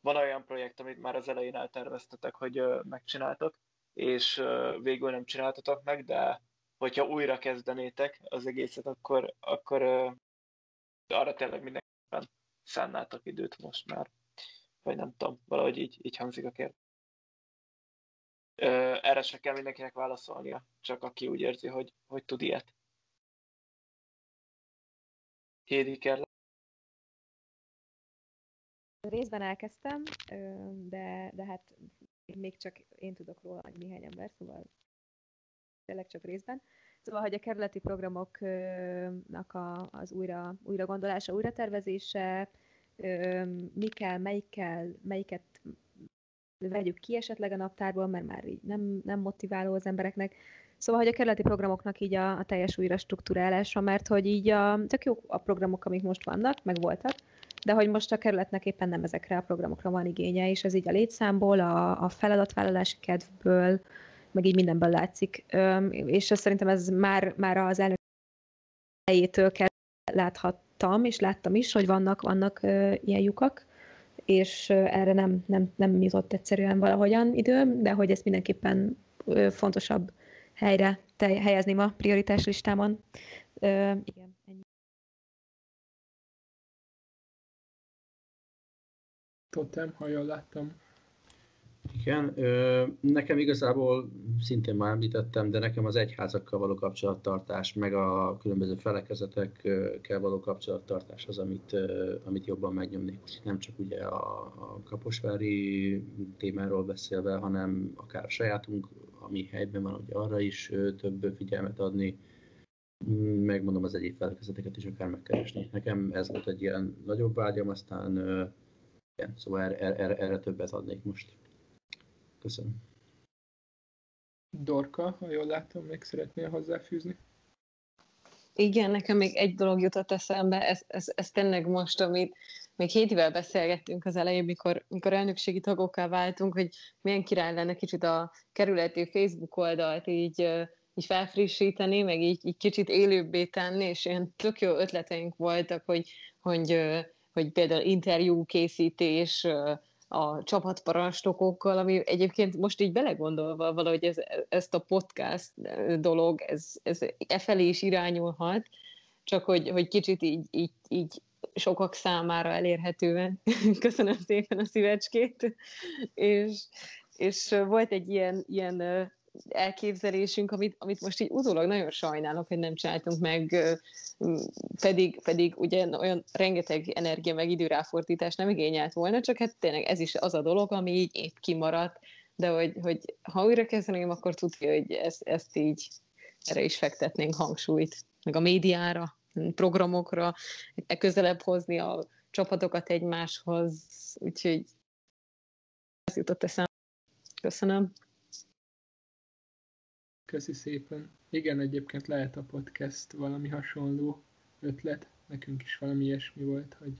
van olyan projekt, amit már az elején elterveztetek, hogy megcsináltok, és végül nem csináltatok meg, de hogyha újra kezdenétek az egészet, akkor, akkor arra tényleg mindenképpen szánnátok időt most már. Vagy nem tudom, valahogy így, így hangzik a kérdés. Erre se kell mindenkinek válaszolnia, csak aki úgy érzi, hogy, hogy tud ilyet. Hédi kell. Részben elkezdtem, de, de hát még csak én tudok róla, hogy néhány ember, szóval tényleg csak részben. Szóval, hogy a kerületi programoknak a, az újra, újra gondolása, újra tervezése, mi kell, melyikkel, melyiket vegyük ki esetleg a naptárból, mert már így nem, nem motiváló az embereknek. Szóval, hogy a kerületi programoknak így a, a teljes újra struktúrálása, mert hogy így a, tök jó a programok, amik most vannak, meg voltak, de hogy most a kerületnek éppen nem ezekre a programokra van igénye, és ez így a létszámból, a, a feladatvállalási kedvből, meg így mindenből látszik. És ez szerintem ez már, már az elnök helyétől kell láthattam, és láttam is, hogy vannak, vannak ilyen lyukak, és erre nem, nem, nem jutott egyszerűen valahogyan idő, de hogy ezt mindenképpen fontosabb helyre helyezném a prioritás listámon. igen, ennyi. Totem, ha láttam. Igen, ö, nekem igazából szintén már említettem, de nekem az egyházakkal való kapcsolattartás, meg a különböző felekezetekkel való kapcsolattartás az, amit, ö, amit jobban megnyomnék. Nem csak ugye a, a kaposvári témáról beszélve, hanem akár a sajátunk, ami helyben van, hogy arra is ö, több figyelmet adni, megmondom az egyéb felekezeteket is akár megkeresni. Nekem ez volt egy ilyen nagyobb vágyam, aztán igen, szóval erre, erre, erre többet adnék most. Köszönöm. Dorka, ha jól látom, még szeretnél hozzáfűzni? Igen, nekem még egy dolog jutott eszembe, ez, ez, ez tényleg most, amit még hétivel beszélgettünk az elején, mikor, mikor elnökségi tagokká váltunk, hogy milyen király lenne kicsit a kerületi Facebook oldalt így, így felfrissíteni, meg így, így kicsit élőbbé tenni, és ilyen tök jó ötleteink voltak, hogy, hogy, hogy például interjú készítés, a csapatparancsnokokkal, ami egyébként most így belegondolva valahogy ez, ezt a podcast dolog, ez, ez e felé is irányulhat, csak hogy, hogy kicsit így, így, így sokak számára elérhetően. Köszönöm szépen a szívecskét. És, és volt egy ilyen, ilyen elképzelésünk, amit, amit most így utólag nagyon sajnálok, hogy nem csináltunk meg, pedig, pedig ugye olyan rengeteg energia meg időráfordítás nem igényelt volna, csak hát tényleg ez is az a dolog, ami így épp kimaradt, de hogy, hogy ha újra kezdeném, akkor tudja, hogy ezt, ezt így erre is fektetnénk hangsúlyt, meg a médiára, programokra, e közelebb hozni a csapatokat egymáshoz, úgyhogy ez jutott eszembe. Köszönöm. Köszi szépen. Igen, egyébként lehet a podcast valami hasonló ötlet. Nekünk is valami ilyesmi volt, hogy,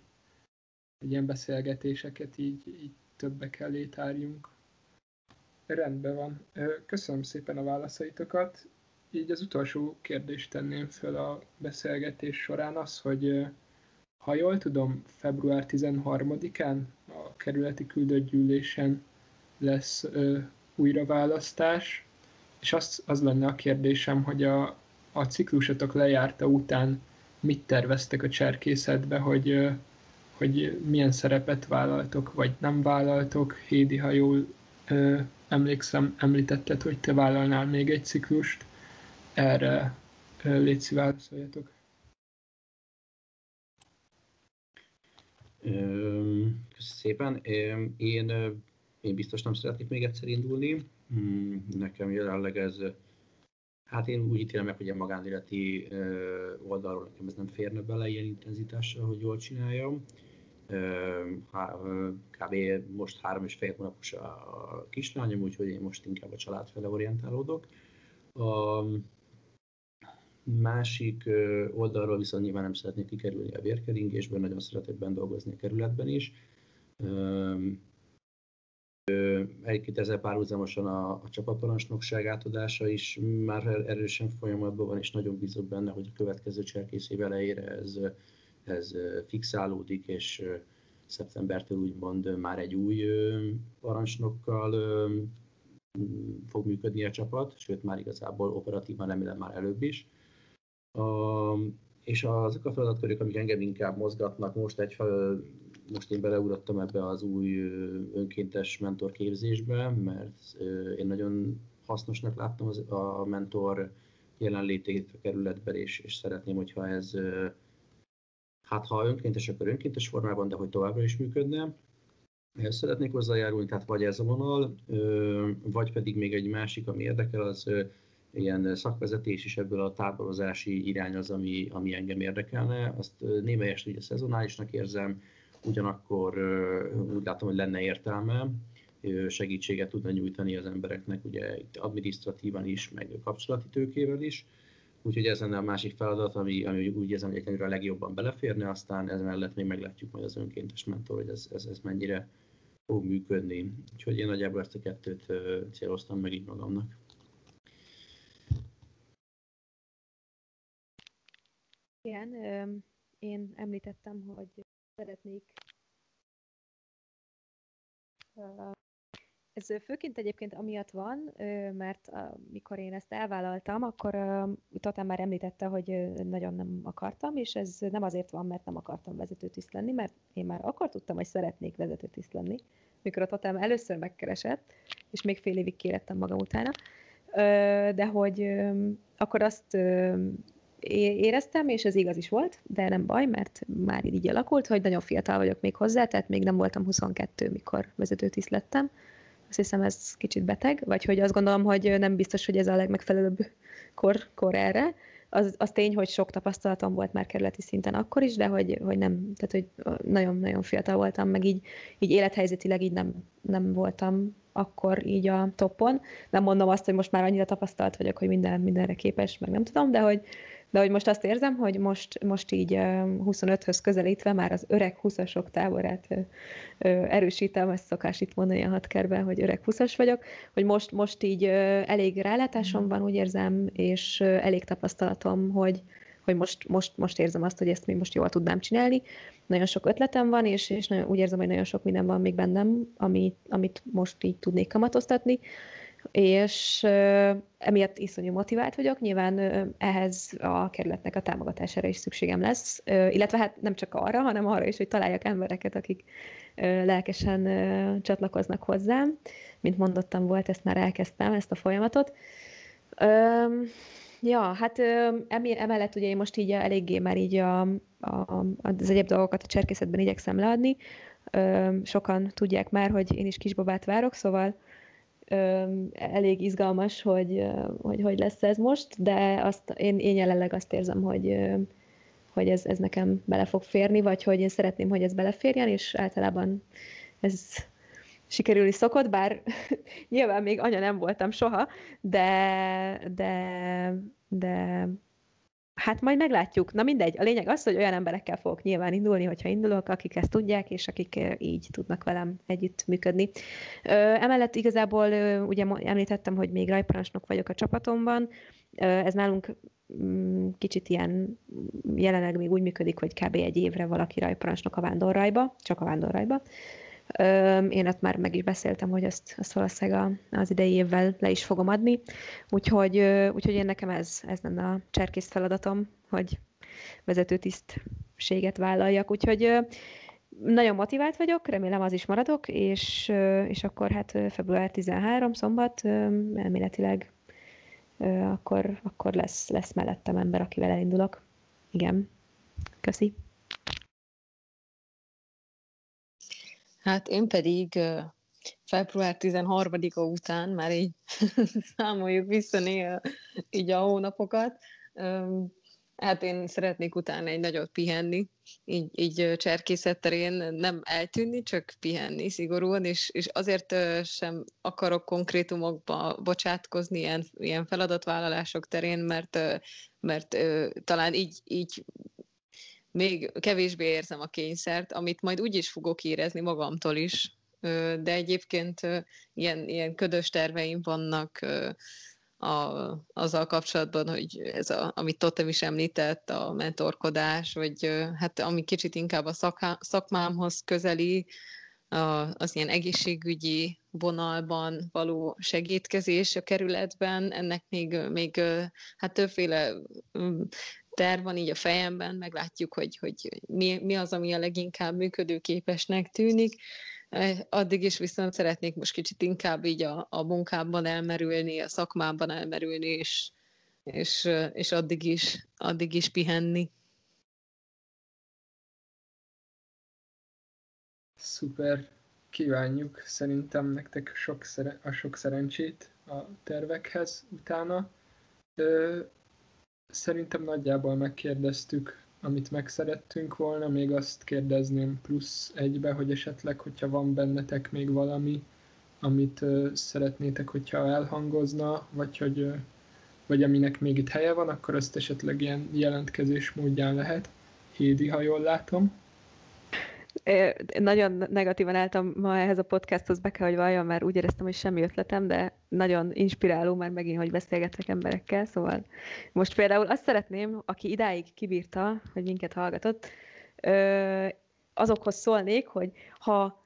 hogy ilyen beszélgetéseket így, így többek elé tárjunk. Rendben van. Köszönöm szépen a válaszaitokat. Így az utolsó kérdést tenném föl a beszélgetés során az, hogy ha jól tudom, február 13-án a kerületi küldött gyűlésen lesz ö, újraválasztás, és az, az lenne a kérdésem, hogy a, a ciklusotok lejárta után mit terveztek a cserkészetbe, hogy, hogy milyen szerepet vállaltok, vagy nem vállaltok. Hédi, ha jól ö, emlékszem, említetted, hogy te vállalnál még egy ciklust. Erre ö, légy válaszoljatok. Köszönöm szépen. Én, én biztos nem szeretnék még egyszer indulni. Hmm, nekem jelenleg ez, hát én úgy ítélem meg, hogy a magánéleti oldalról nekem ez nem férne bele ilyen intenzitással, hogy jól csináljam. Kb. most három és fél hónapos a kislányom, úgyhogy én most inkább a család fele orientálódok. A, Másik oldalról viszont nyilván nem szeretnék kikerülni a vérkeringésből, nagyon szeretek benne dolgozni a kerületben is. Egyébként ezzel párhuzamosan a, a csapatparancsnokság átadása is már er-, erősen folyamatban van, és nagyon bízok benne, hogy a következő cselkész év elejére ez, ez fixálódik, és szeptembertől úgymond már egy új parancsnokkal fog működni a csapat, sőt már igazából operatívan remélem már előbb is. A, és azok a feladatkörök, amik engem inkább mozgatnak, most egy most én beleugrottam ebbe az új önkéntes mentor képzésbe, mert én nagyon hasznosnak láttam az, a mentor jelenlétét a kerületben, és, és szeretném, hogyha ez, hát ha önkéntes, akkor önkéntes formában, de hogy továbbra is működne. Ehhez szeretnék hozzájárulni, tehát vagy ez a vonal, vagy pedig még egy másik, ami érdekel, az ilyen szakvezetés is ebből a táborozási irány az, ami, ami engem érdekelne. Azt némelyest ugye szezonálisnak érzem, ugyanakkor úgy látom, hogy lenne értelme segítséget tudna nyújtani az embereknek, ugye administratívan is, meg kapcsolati tőkével is. Úgyhogy ez lenne a másik feladat, ami, ami úgy érzem, hogy egyelőre a legjobban beleférne, aztán ez mellett még meglátjuk majd az önkéntes mentor, hogy ez, ez, ez mennyire fog működni. Úgyhogy én nagyjából ezt a kettőt céloztam meg így magamnak. Igen, én említettem, hogy szeretnék ez főként egyébként amiatt van, mert mikor én ezt elvállaltam, akkor Totán már említette, hogy nagyon nem akartam, és ez nem azért van, mert nem akartam vezetőtiszt lenni, mert én már akkor tudtam, hogy szeretnék vezetőtiszt lenni, mikor a Totám először megkeresett, és még fél évig kérettem magam utána, de hogy akkor azt éreztem, és ez igaz is volt, de nem baj, mert már így alakult, hogy nagyon fiatal vagyok még hozzá, tehát még nem voltam 22, mikor vezetőtiszt lettem. Azt hiszem, ez kicsit beteg, vagy hogy azt gondolom, hogy nem biztos, hogy ez a legmegfelelőbb kor, kor erre. Az, az tény, hogy sok tapasztalatom volt már kerületi szinten akkor is, de hogy, hogy nem, tehát hogy nagyon-nagyon fiatal voltam, meg így, így élethelyzetileg így nem, nem voltam akkor így a toppon. Nem mondom azt, hogy most már annyira tapasztalt vagyok, hogy minden, mindenre képes, meg nem tudom, de hogy, de hogy most azt érzem, hogy most, most így 25-höz közelítve már az öreg 20-asok táborát erősítem, ezt szokás itt mondani a hatkerben, hogy öreg 20-as vagyok, hogy most, most így elég rálátásom van, úgy érzem, és elég tapasztalatom, hogy, hogy most, most, most érzem azt, hogy ezt még most jól tudnám csinálni. Nagyon sok ötletem van, és, és nagyon, úgy érzem, hogy nagyon sok minden van még bennem, amit, amit most így tudnék kamatoztatni és emiatt iszonyú motivált vagyok. Nyilván ehhez a kerületnek a támogatására is szükségem lesz, illetve hát nem csak arra, hanem arra is, hogy találjak embereket, akik lelkesen csatlakoznak hozzám. Mint mondottam, volt, ezt már elkezdtem, ezt a folyamatot. Ja, hát emellett ugye én most így eléggé már így a, a, az egyéb dolgokat a cserkészetben igyekszem leadni. Sokan tudják már, hogy én is kisbabát várok, szóval elég izgalmas, hogy, hogy hogy lesz ez most, de azt, én, én jelenleg azt érzem, hogy, hogy ez, ez nekem bele fog férni, vagy hogy én szeretném, hogy ez beleférjen, és általában ez sikerülni szokott, bár nyilván még anya nem voltam soha, de, de, de hát majd meglátjuk. Na mindegy, a lényeg az, hogy olyan emberekkel fogok nyilván indulni, hogyha indulok, akik ezt tudják, és akik így tudnak velem együtt működni. Emellett igazából ugye említettem, hogy még rajparancsnok vagyok a csapatomban. Ez nálunk mm, kicsit ilyen jelenleg még úgy működik, hogy kb. egy évre valaki rajparancsnok a vándorrajba, csak a vándorrajba. Én ott már meg is beszéltem, hogy ezt, ezt valószínűleg az idei évvel le is fogom adni, úgyhogy, úgyhogy én nekem ez, ez lenne a cserkész feladatom, hogy vezető tisztséget vállaljak, úgyhogy nagyon motivált vagyok, remélem az is maradok, és, és akkor hát február 13, szombat, elméletileg akkor, akkor lesz, lesz mellettem ember, akivel elindulok. Igen. Köszi. Hát én pedig február 13-a után már így számoljuk vissza néha így a hónapokat. Hát én szeretnék utána egy nagyot pihenni, így, így cserkészet terén nem eltűnni, csak pihenni szigorúan, és, és azért sem akarok konkrétumokba bocsátkozni ilyen, ilyen feladatvállalások terén, mert, mert talán így, így még kevésbé érzem a kényszert, amit majd úgy is fogok érezni magamtól is, de egyébként ilyen, ilyen ködös terveim vannak a, azzal kapcsolatban, hogy ez a, amit Totem is említett, a mentorkodás, vagy hát ami kicsit inkább a szaká, szakmámhoz közeli, az ilyen egészségügyi vonalban való segítkezés a kerületben, ennek még, még hát többféle terv van így a fejemben, meglátjuk, hogy, hogy mi, mi az, ami a leginkább működőképesnek tűnik. Addig is viszont szeretnék most kicsit inkább így a, a munkában elmerülni, a szakmában elmerülni, és, és, és addig, is, addig is pihenni. Szuper, kívánjuk szerintem nektek sok szere- a sok szerencsét a tervekhez utána. Szerintem nagyjából megkérdeztük, amit megszerettünk volna, még azt kérdezném plusz egybe, hogy esetleg, hogyha van bennetek még valami, amit uh, szeretnétek, hogyha elhangozna, vagy hogy uh, vagy aminek még itt helye van, akkor azt esetleg ilyen jelentkezés módján lehet. Hédi, ha jól látom nagyon negatívan álltam ma ehhez a podcasthoz, be kell, hogy valljam, mert úgy éreztem, hogy semmi ötletem, de nagyon inspiráló már megint, hogy beszélgetek emberekkel, szóval most például azt szeretném, aki idáig kibírta, hogy minket hallgatott, azokhoz szólnék, hogy ha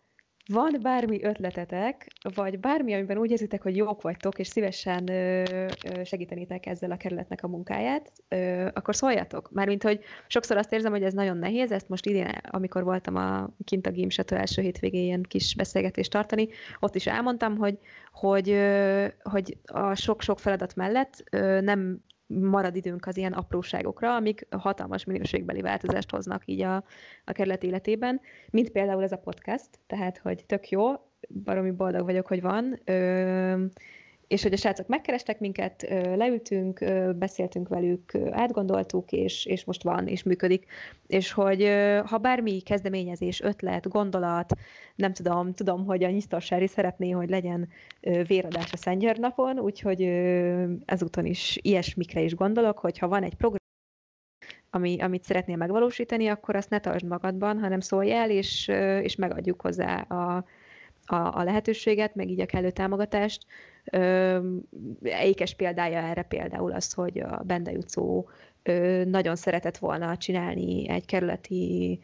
van bármi ötletetek, vagy bármi, amiben úgy érzitek, hogy jók vagytok, és szívesen segítenétek ezzel a kerületnek a munkáját, akkor szóljatok. Mármint, hogy sokszor azt érzem, hogy ez nagyon nehéz, ezt most idén, amikor voltam a kint a Gimsető első hétvégén ilyen kis beszélgetést tartani, ott is elmondtam, hogy, hogy, hogy a sok-sok feladat mellett nem marad időnk az ilyen apróságokra, amik hatalmas minőségbeli változást hoznak így a, a kerület életében, mint például ez a podcast, tehát hogy tök jó, baromi boldog vagyok, hogy van, ö, és hogy a srácok megkerestek minket, leültünk, beszéltünk velük, átgondoltuk, és, és most van, és működik. És hogy ha bármi kezdeményezés, ötlet, gondolat, nem tudom, tudom, hogy a nyisztorsári szeretné, hogy legyen véradás a Szentgyőr napon, úgyhogy ezúton is ilyesmikre is gondolok, hogy ha van egy program, ami, amit szeretnél megvalósítani, akkor azt ne tartsd magadban, hanem szólj el, és, és megadjuk hozzá a, a, a lehetőséget, meg így a kellő támogatást. Ékes példája erre például az, hogy a Bende utcó nagyon szeretett volna csinálni egy kerületi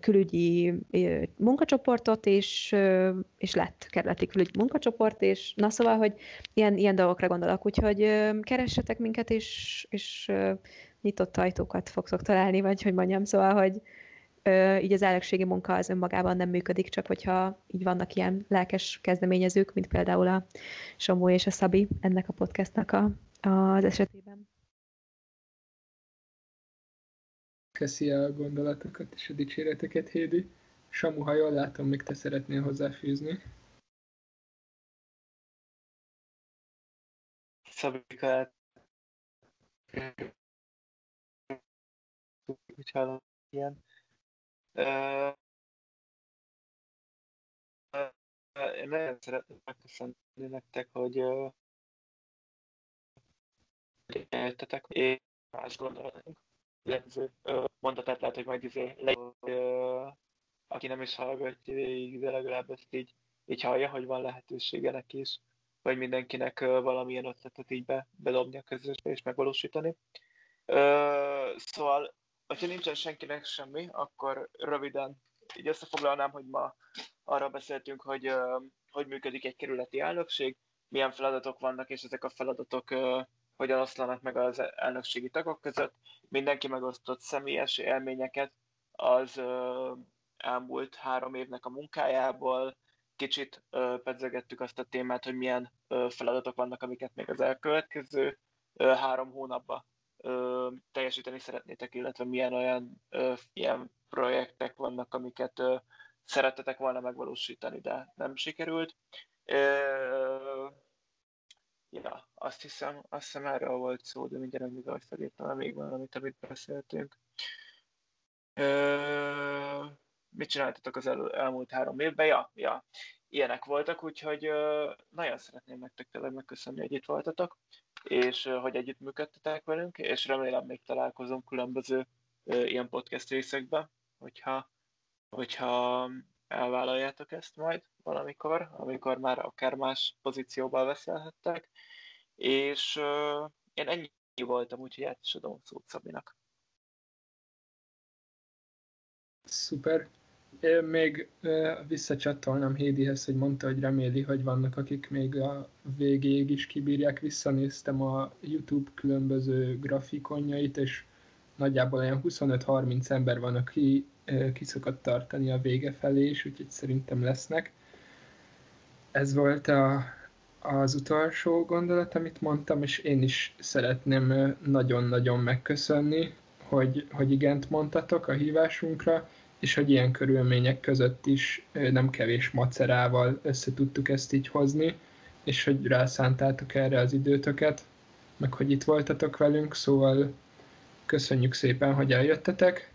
külügyi munkacsoportot, és, és lett kerületi külügyi munkacsoport, és na szóval, hogy ilyen, ilyen dolgokra gondolok, úgyhogy keressetek minket, és, és nyitott ajtókat fogtok találni, vagy hogy mondjam, szóval, hogy, így az elnökségi munka az önmagában nem működik, csak hogyha így vannak ilyen lelkes kezdeményezők, mint például a Somó és a Szabi ennek a podcastnak a, az esetében. Köszi a gondolatokat és a dicséreteket, Hédi. Samu, ha jól látom, még te szeretnél hozzáfűzni. Szabika, úgy hallom, ilyen én nagyon szeretném megköszönni nektek, hogy értetek, és más gondolatunk. Mondatát lehet, hogy majd izé le, aki nem is hallgatja végig, de legalább ezt így, így hallja, hogy van lehetősége neki is, vagy mindenkinek valamilyen ötletet így be, bedobni a közösbe és megvalósítani. Szóval, hogyha nincsen senkinek semmi, akkor röviden így összefoglalnám, hogy ma arra beszéltünk, hogy hogy működik egy kerületi elnökség, milyen feladatok vannak, és ezek a feladatok hogyan oszlanak meg az elnökségi tagok között. Mindenki megosztott személyes élményeket az elmúlt három évnek a munkájából, kicsit pedzegettük azt a témát, hogy milyen feladatok vannak, amiket még az elkövetkező három hónapban teljesíteni szeretnétek, illetve milyen olyan ilyen projektek vannak, amiket szerettetek volna megvalósítani, de nem sikerült. Ja, azt hiszem, azt hiszem erről volt szó, de mindjárt még ahogy felírtam, még valamit, amit beszéltünk. Ö, mit csináltatok az el, elmúlt három évben? Ja, ja, ilyenek voltak, úgyhogy ö, nagyon szeretném nektek tényleg megköszönni, hogy itt voltatok, és hogy együttműködtetek velünk, és remélem még találkozunk különböző ilyen podcast részekben, hogyha, hogyha elvállaljátok ezt majd valamikor, amikor már akár más pozícióban beszélhettek, és én ennyi voltam, úgyhogy át is adom szót Szabinak. Szuper. Még visszacsatolnám Hédihez, hogy mondta, hogy reméli, hogy vannak, akik még a végéig is kibírják. Visszanéztem a YouTube különböző grafikonjait, és nagyjából olyan 25-30 ember van, aki ki szokott tartani a vége felé is, úgyhogy szerintem lesznek. Ez volt a, az utolsó gondolat, amit mondtam, és én is szeretném nagyon-nagyon megköszönni, hogy, hogy igent mondtatok a hívásunkra, és hogy ilyen körülmények között is nem kevés macerával össze tudtuk ezt így hozni, és hogy rászántátok erre az időtöket, meg hogy itt voltatok velünk, szóval köszönjük szépen, hogy eljöttetek,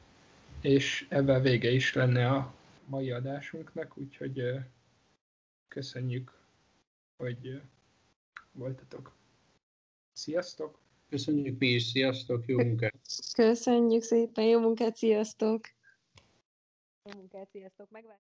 és ebben vége is lenne a mai adásunknak, úgyhogy köszönjük, hogy voltatok. Sziasztok! Köszönjük mi is, sziasztok, jó munkát! Köszönjük szépen, jó munkát, sziasztok! Jó munkát, sziasztok! Megvár.